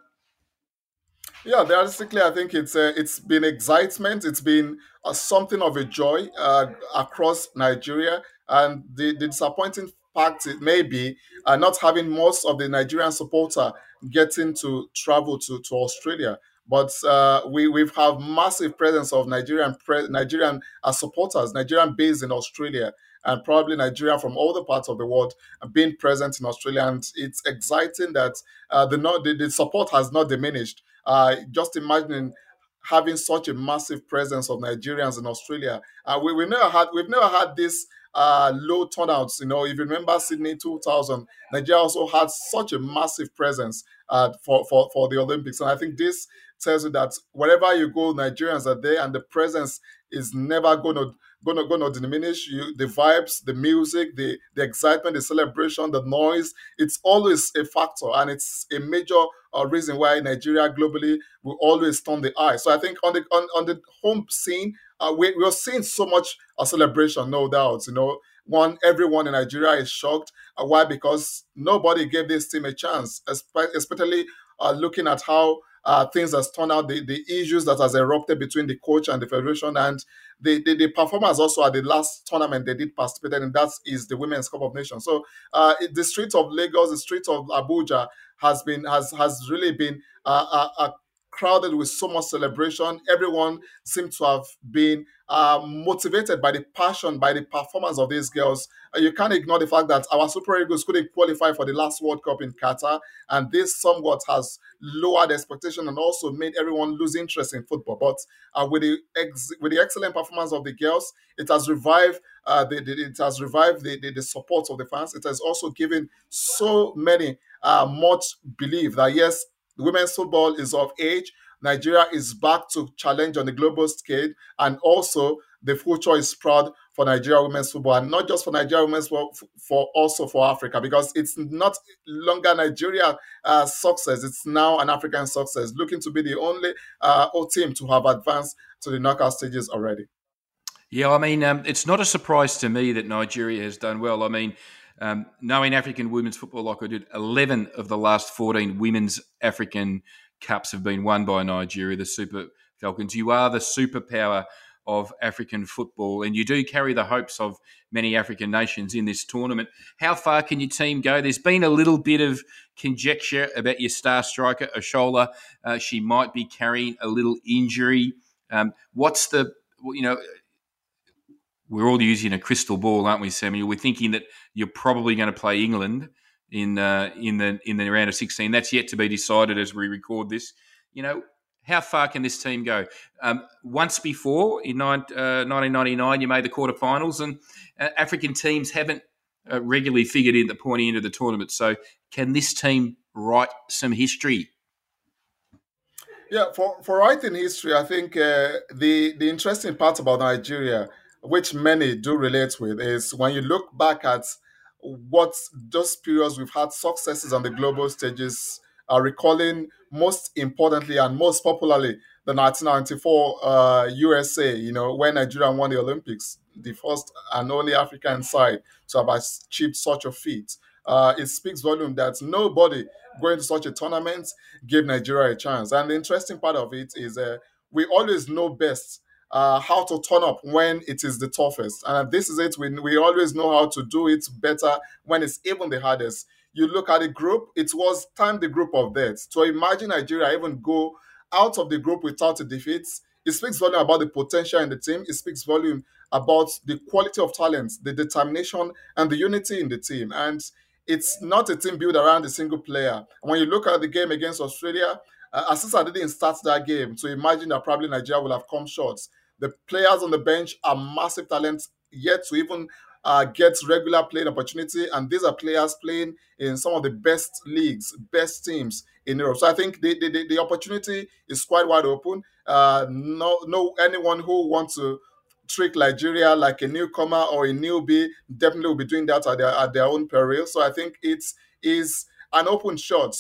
Yeah, basically, I think it's uh, it's been excitement. It's been uh, something of a joy uh, across Nigeria, and the, the disappointing fact it may be uh, not having most of the Nigerian supporter getting to travel to, to Australia. But uh, we we have massive presence of Nigerian pre- Nigerian uh, supporters, Nigerian based in Australia, and probably Nigeria from all the parts of the world being present in Australia. And it's exciting that uh, the, not, the, the support has not diminished. Uh, just imagining having such a massive presence of Nigerians in Australia. Uh, we, we've never had we've never had this uh, low turnouts. You know, if you remember Sydney 2000, Nigeria also had such a massive presence uh, for, for, for the Olympics. And I think this tells you that wherever you go, Nigerians are there and the presence is never going to going to diminish you the vibes the music the the excitement the celebration the noise it's always a factor and it's a major uh, reason why nigeria globally will always turn the eye so i think on the on, on the home scene uh, we, we're seeing so much a celebration, no doubt. You know, one everyone in Nigeria is shocked. Uh, why? Because nobody gave this team a chance, especially uh, looking at how uh, things has turned out, the, the issues that has erupted between the coach and the federation, and the, the, the performance also at the last tournament they did participate in, that is the Women's Cup of Nations. So uh, the streets of Lagos, the streets of Abuja has been has has really been uh, uh crowded with so much celebration. Everyone seemed to have been uh, motivated by the passion, by the performance of these girls. Uh, you can't ignore the fact that our Super Eagles couldn't qualify for the last World Cup in Qatar, and this somewhat has lowered expectation and also made everyone lose interest in football. But uh, with the ex- with the excellent performance of the girls, it has revived uh, the, the, it has revived the, the, the, support of the fans. It has also given so many uh, much belief that yes, women's football is of age. Nigeria is back to challenge on the global scale, and also the future is proud for Nigeria women's football, and not just for Nigeria women's football, for also for Africa, because it's not longer Nigeria uh, success; it's now an African success, looking to be the only uh, team to have advanced to the knockout stages already. Yeah, I mean, um, it's not a surprise to me that Nigeria has done well. I mean, um, knowing African women's football like I did, 11 of the last 14 women's African Cups have been won by Nigeria, the Super Falcons. You are the superpower of African football, and you do carry the hopes of many African nations in this tournament. How far can your team go? There's been a little bit of conjecture about your star striker, Oshoala. Uh, she might be carrying a little injury. Um, what's the, you know, we're all using a crystal ball, aren't we, Samuel? We're thinking that you're probably going to play England in uh, in the in the round of 16. That's yet to be decided as we record this. You know, how far can this team go? Um, once before in nine, uh, 1999, you made the quarterfinals, and uh, African teams haven't uh, regularly figured in the pointy end of the tournament. So, can this team write some history? Yeah, for, for writing history, I think uh, the the interesting part about Nigeria, which many do relate with, is when you look back at what those periods we've had successes on the global stages are recalling most importantly and most popularly the 1994 uh, USA, you know, when Nigeria won the Olympics, the first and only African side to have achieved such a feat. Uh, it speaks volume that nobody going to such a tournament gave Nigeria a chance. And the interesting part of it is uh, we always know best uh, how to turn up when it is the toughest. And this is it. We, we always know how to do it better when it's even the hardest. You look at the group, it was time the group of death. To imagine Nigeria even go out of the group without a defeat, it speaks volume about the potential in the team. It speaks volume about the quality of talent, the determination, and the unity in the team. And it's not a team built around a single player. When you look at the game against Australia, uh, Asisa didn't start that game, so imagine that probably Nigeria will have come short. The players on the bench are massive talents yet to even uh, get regular playing opportunity, and these are players playing in some of the best leagues, best teams in Europe. So I think the the, the opportunity is quite wide open. Uh, no, no anyone who wants to trick Nigeria like a newcomer or a newbie definitely will be doing that at their at their own peril. So I think it's is an open shot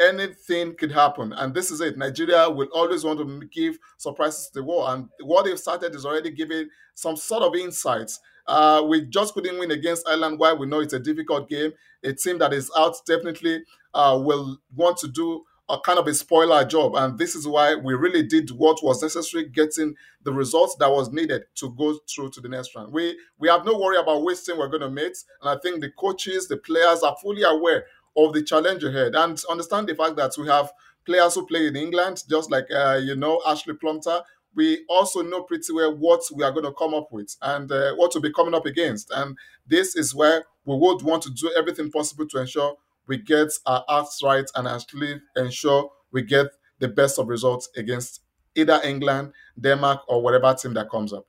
anything could happen. And this is it. Nigeria will always want to give surprises to the world. And what they've started is already giving some sort of insights. Uh, we just couldn't win against Ireland. Why we know it's a difficult game. A team that is out definitely uh, will want to do a kind of a spoiler job. And this is why we really did what was necessary, getting the results that was needed to go through to the next round. We we have no worry about team we're going to meet. And I think the coaches, the players are fully aware of the challenge ahead and understand the fact that we have players who play in England, just like, uh, you know, Ashley Plumptre. We also know pretty well what we are going to come up with and uh, what we'll be coming up against. And this is where we would want to do everything possible to ensure we get our acts right and actually ensure we get the best of results against either England, Denmark, or whatever team that comes up.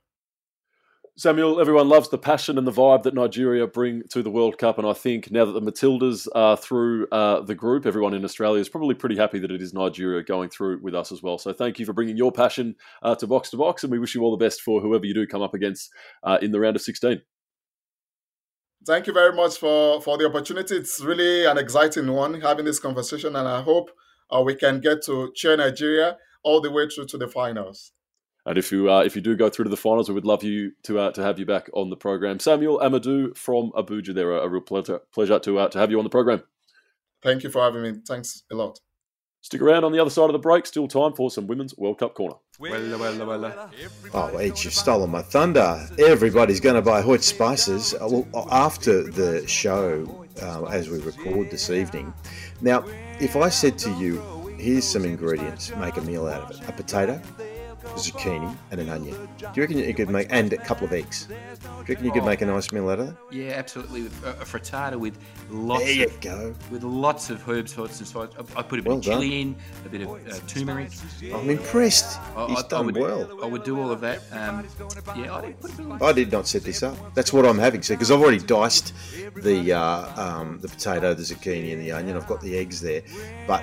Samuel, everyone loves the passion and the vibe that Nigeria bring to the World Cup, and I think now that the Matildas are through uh, the group, everyone in Australia is probably pretty happy that it is Nigeria going through with us as well. So thank you for bringing your passion uh, to box to box, and we wish you all the best for whoever you do come up against uh, in the round of 16. Thank you very much for, for the opportunity. It's really an exciting one having this conversation, and I hope uh, we can get to cheer Nigeria all the way through to the finals. And if you uh, if you do go through to the finals, we would love you to uh, to have you back on the program. Samuel Ahmadu from Abuja, there a real pleasure pleasure to uh, to have you on the program. Thank you for having me. Thanks a lot. Stick around on the other side of the break. Still time for some women's World Cup corner. Well, well, well. Oh, H, you've stolen my thunder. Everybody's going to buy Hoyt spices. Uh, well, uh, after the show, uh, as we record this evening. Now, if I said to you, here's some ingredients. Make a meal out of it: a potato, a zucchini, and an onion. Do you reckon you could make and a couple of eggs? Do you reckon you could make a nice meal out of that? Yeah, absolutely. A, a frittata with lots. There you of, go. With lots of herbs, herbs and spices. I, I put a bit Well of chili in, a bit of uh, turmeric. I'm impressed. I, He's I- I done would, well. I would do all of that. Um, yeah, I did put a bit of I did not set this up. That's what I'm having, So because I've already diced the uh, um, the potato, the zucchini, and the onion. I've got the eggs there, but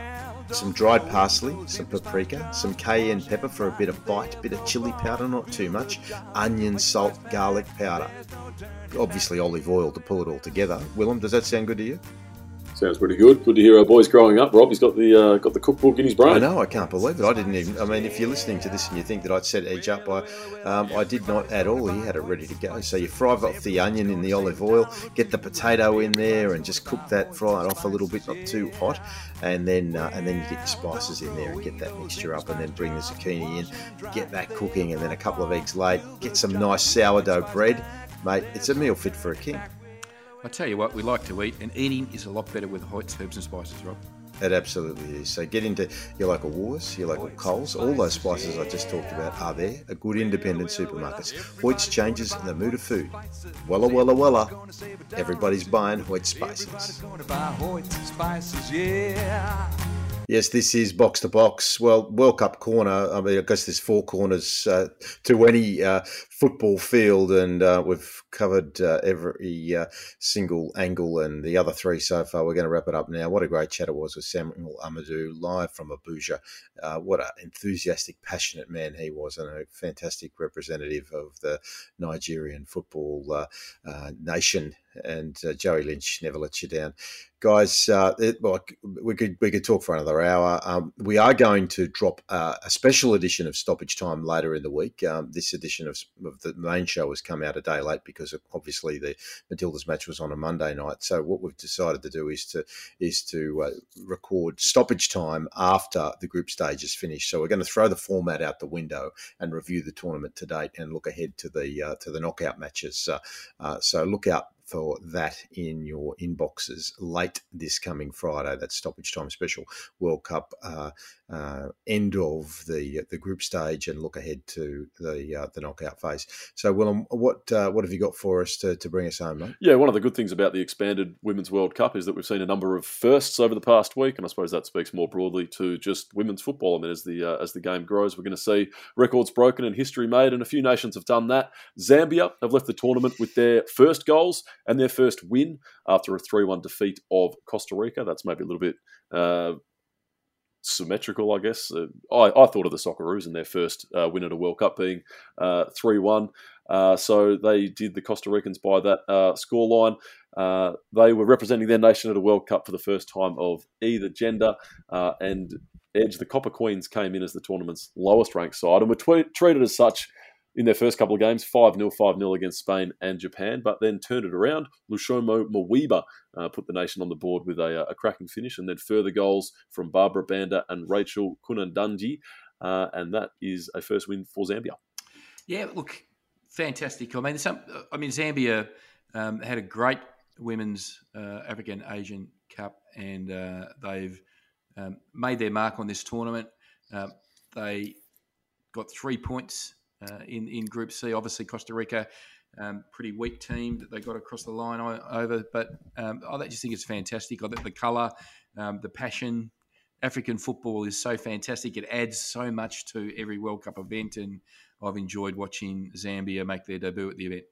some dried parsley, some paprika, some cayenne pepper for a bit of bite, a bit of chili powder, not too much, onion, salt, garlic powder, obviously olive oil to pull it all together. Willem, does that sound good to you? Sounds pretty good. Good to hear our boys growing up. Rob, he's got the uh, got the cookbook in his brain. I know, I can't believe it. I didn't even. I mean, if you're listening to this and you think that I'd set Edge up, I, um, I did not at all. He had it ready to go. So you fry off the onion in the olive oil, get the potato in there, and just cook that, fry it off a little bit, not too hot, and then uh, and then you get your spices in there and get that mixture up, and then bring the zucchini in, get that cooking, and then a couple of eggs laid. Get some nice sourdough bread, mate. It's a meal fit for a king. I tell you what, we like to eat, and eating is a lot better with Hoyt's herbs and spices, Rob. It absolutely is. So get into your local Woolworths, your local Coles. All those spices I just talked about are there. A good independent supermarkets. Hoyt's changes the mood of food. Wella, wella, wella. Everybody's buying Hoyt's spices. Yes, this is box to box. Well, World Cup corner. I mean, I guess there's four corners uh, to any uh, football field, and uh, we've covered uh, every uh, single angle and the other three so far. We're going to wrap it up now. What a great chat it was with Samuel Ahmadu live from Abuja. Uh, what an enthusiastic, passionate man he was, and a fantastic representative of the Nigerian football nation. And uh, Joey Lynch never lets you down guys, uh, it, well, we could we could talk for another hour. Um, we are going to drop uh, a special edition of Stoppage Time later in the week. Um, this edition of, of the main show has come out a day late because obviously the Matildas match was on a Monday night. So what we've decided to do is to is to uh, record Stoppage Time after the group stage is finished. So we're going to throw the format out the window and review the tournament to date and look ahead to the uh, to the knockout matches. Uh, uh, so look out for that in your inboxes late this coming Friday. That stoppage time special World Cup uh, uh, end of the the group stage and look ahead to the uh, the knockout phase. So, Willem, what uh, what have you got for us to, to bring us home, mate? Yeah, one of the good things about the expanded Women's World Cup is that we've seen a number of firsts over the past week, and I suppose that speaks more broadly to just women's football. I mean, as the uh, as the game grows, we're going to see records broken and history made, and a few nations have done that. Zambia have left the tournament with their first goals and their first win after a three-one defeat of Costa Rica. That's maybe a little bit. Uh, Symmetrical, I guess. Uh, I, I thought of the Socceroos in their first uh, win at a World Cup being three one. Uh, so they did the Costa Ricans by that uh, scoreline. Uh, they were representing their nation at a World Cup for the first time of either gender, uh, and Edge, the Copper Queens, came in as the tournament's lowest ranked side and were tw- treated as such in their first couple of games 5 0, 5 0 against Spain and Japan, but then turned it around. Lushomo Mweemba uh, put the nation on the board with a, a, cracking finish, and then further goals from Barbara Banda and Rachel Kundananji, uh, and that is a first win for Zambia. Yeah, look, fantastic. I mean, some, I mean, Zambia um, had a great women's uh, African Asian Cup, and uh, they've um, made their mark on this tournament. Um, they got three points uh, in in Group C. Obviously, Costa Rica, um, pretty weak team that they got across the line over, but um, I just think it's fantastic. I think the colour, um, the passion. African football is so fantastic. It adds so much to every World Cup event, and I've enjoyed watching Zambia make their debut at the event.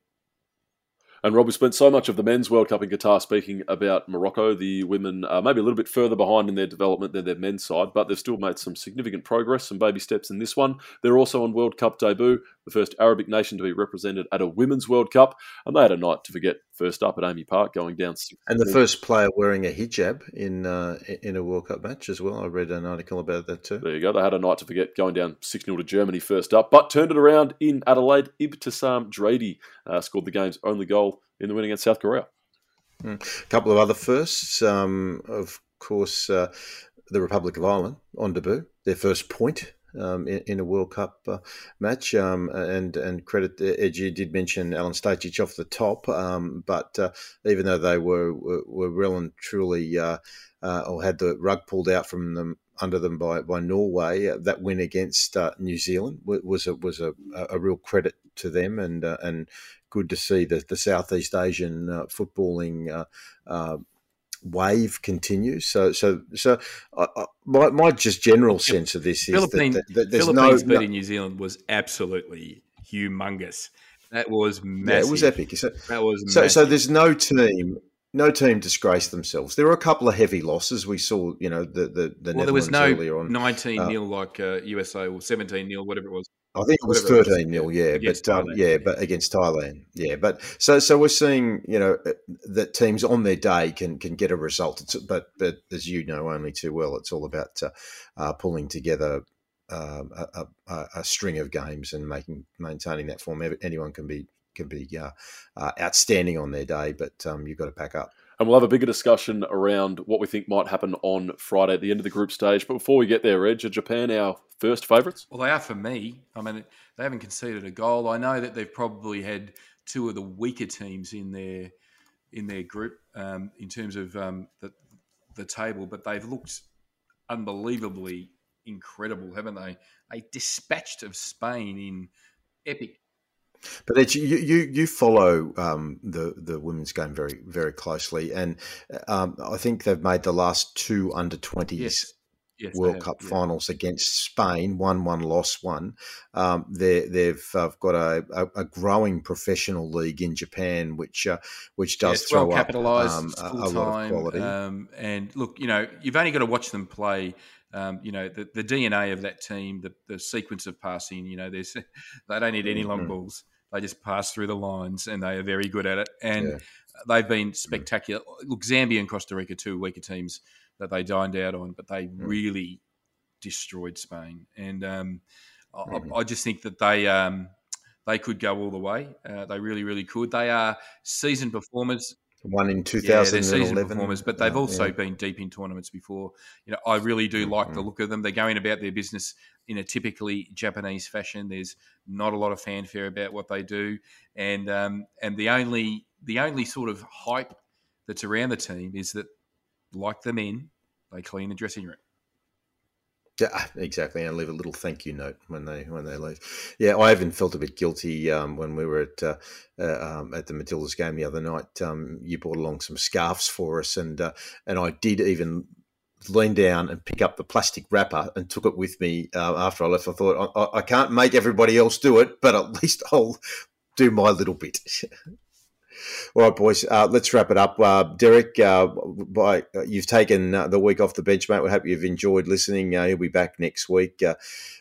And Rob, we spent so much of the men's World Cup in Qatar speaking about Morocco. The women are maybe a little bit further behind in their development than their men's side, but they've still made some significant progress, some baby steps in this one. They're also on World Cup debut, the first Arabic nation to be represented at a women's World Cup, and they had a night to forget. First up at AAMI Park, going down. And the first player wearing a hijab in uh, in a World Cup match as well. I read an article about that too. There you go. They had a night to forget, going down six 0 to Germany first up, but turned it around in Adelaide. Ibtissam Jraidi uh, scored the game's only goal in the win against South Korea. A couple of other firsts, um, of course, uh, the Republic of Ireland on debut, their first point um, in, in, a World Cup uh, match. Um, and and credit, you did mention Alen Stajcic off the top, um, but uh, even though they were were, were well and truly uh, or had the rug pulled out from them under them by, by Norway. Uh, that win against uh, New Zealand was a, was a, a real credit to them, and uh, and good to see the, the Southeast Asian uh, footballing uh, wave continues. So, so, so, my, my just general sense of this is Philippines, that, that there's Philippines no, beating no, New Zealand was absolutely humongous. That was massive. Yeah, it was epic. So, that was so. So there's no team no team disgraced themselves. There were a couple of heavy losses. We saw, you know, the the, the well, there was no nineteen uh, nil like uh, USA or seventeen nil, whatever it was. I think it was thirteen nil, yeah, but um, yeah, but against Thailand, yeah. But so so we're seeing, you know, uh, that teams on their day can can get a result. It's, but but as you know only too well, it's all about uh, uh, pulling together. Um, a, a, a, string of games and making maintaining that form. Anyone can be can be uh, uh, outstanding on their day, but um, you've got to pack up. And we'll have a bigger discussion around what we think might happen on Friday at the end of the group stage. But before we get there, Reg, are Japan our first favourites? Well, they are for me. I mean, they haven't conceded a goal. I know that they've probably had two of the weaker teams in their in their group um, in terms of um, the the table, but they've looked unbelievably incredible, haven't they? They dispatched of Spain in epic but you, you you follow um, the the women's game very very closely, and um, I think they've made the last two under twenties. Yes. Yes, World Cup yeah. finals against Spain, won one loss one. Um, they they've uh, got a, a, a, growing professional league in Japan, which uh, which does throw well capitalised, um, a, a lot of quality. Um, and look, you know, you've only got to watch them play. Um, you know, the, the DNA of that team, the, the sequence of passing. You know, there's they don't need any long mm-hmm. balls. They just pass through the lines, and they are very good at it. And yeah. they've been spectacular. Look, Zambia and Costa Rica, two weaker teams that they dined out on, but they mm. really destroyed Spain. And um, mm. I, I, just think that they um, they could go all the way. Uh, they really, really could. They are seasoned performers. Won in 2011. Yeah, performers, but they've also yeah. been deep in tournaments before. You know, I really do like mm-hmm. the look of them. They're going about their business in a typically Japanese fashion. There's not a lot of fanfare about what they do, and um, and the only the only sort of hype that's around the team is that, like the men, they clean the dressing room. Yeah, exactly, and leave a little thank you note when they when they leave. Yeah, I even felt a bit guilty um, when we were at uh, uh, um, at the Matildas game the other night. Um, you brought along some scarves for us, and uh, and I did even lean down and pick up the plastic wrapper and took it with me uh, after I left. I thought I, I can't make everybody else do it, but at least I'll do my little bit. All right, boys, uh, let's wrap it up. Uh, Derek, uh, by, uh, you've taken uh, the week off the bench, mate. We hope you've enjoyed listening. Uh, he'll be back next week.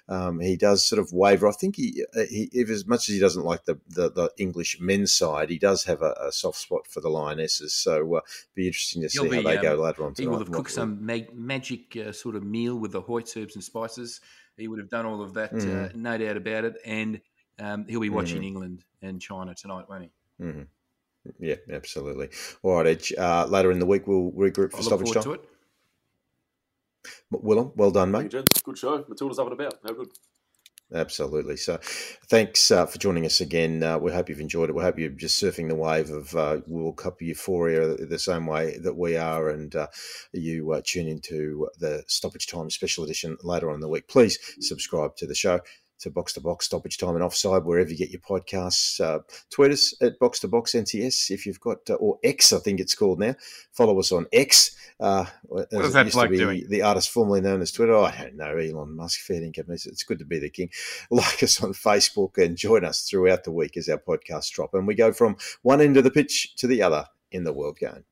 Um, he does sort of waver. I think he, he if as much as he doesn't like the, the, the English men's side, he does have a, a, soft spot for the Lionesses. So be interesting to see how be, they um, go later on. Tonight. He will have cooked some mag- magic sort of meal with the Hoyts herbs and spices. He would have done all of that, mm. no doubt about it. And um, he'll be watching mm. England and China tonight, won't he? Mm-hmm. Yeah, absolutely. All right, Edge. Uh, later in the week, we'll regroup for stoppage time. To it. Willem, well done, mate. Good show. Matilda's up and about. How good. Absolutely. So, thanks uh, for joining us again. Uh, we hope you've enjoyed it. We hope you're just surfing the wave of uh, World Cup euphoria the same way that we are, and uh, you uh, tune into the Stoppage Time special edition later on in the week. Please subscribe to the show to Box to Box, Stoppage Time, and Offside, wherever you get your podcasts. Uh, tweet us at Box to Box NTS if you've got, uh, or X, I think it's called now. Follow us on X. Uh, what is that bloke doing? The artist formerly known as Twitter. Oh, I don't know, Elon Musk, fair income. It's good to be the king. Like us on Facebook and join us throughout the week as our podcasts drop. And we go from one end of the pitch to the other in the world game.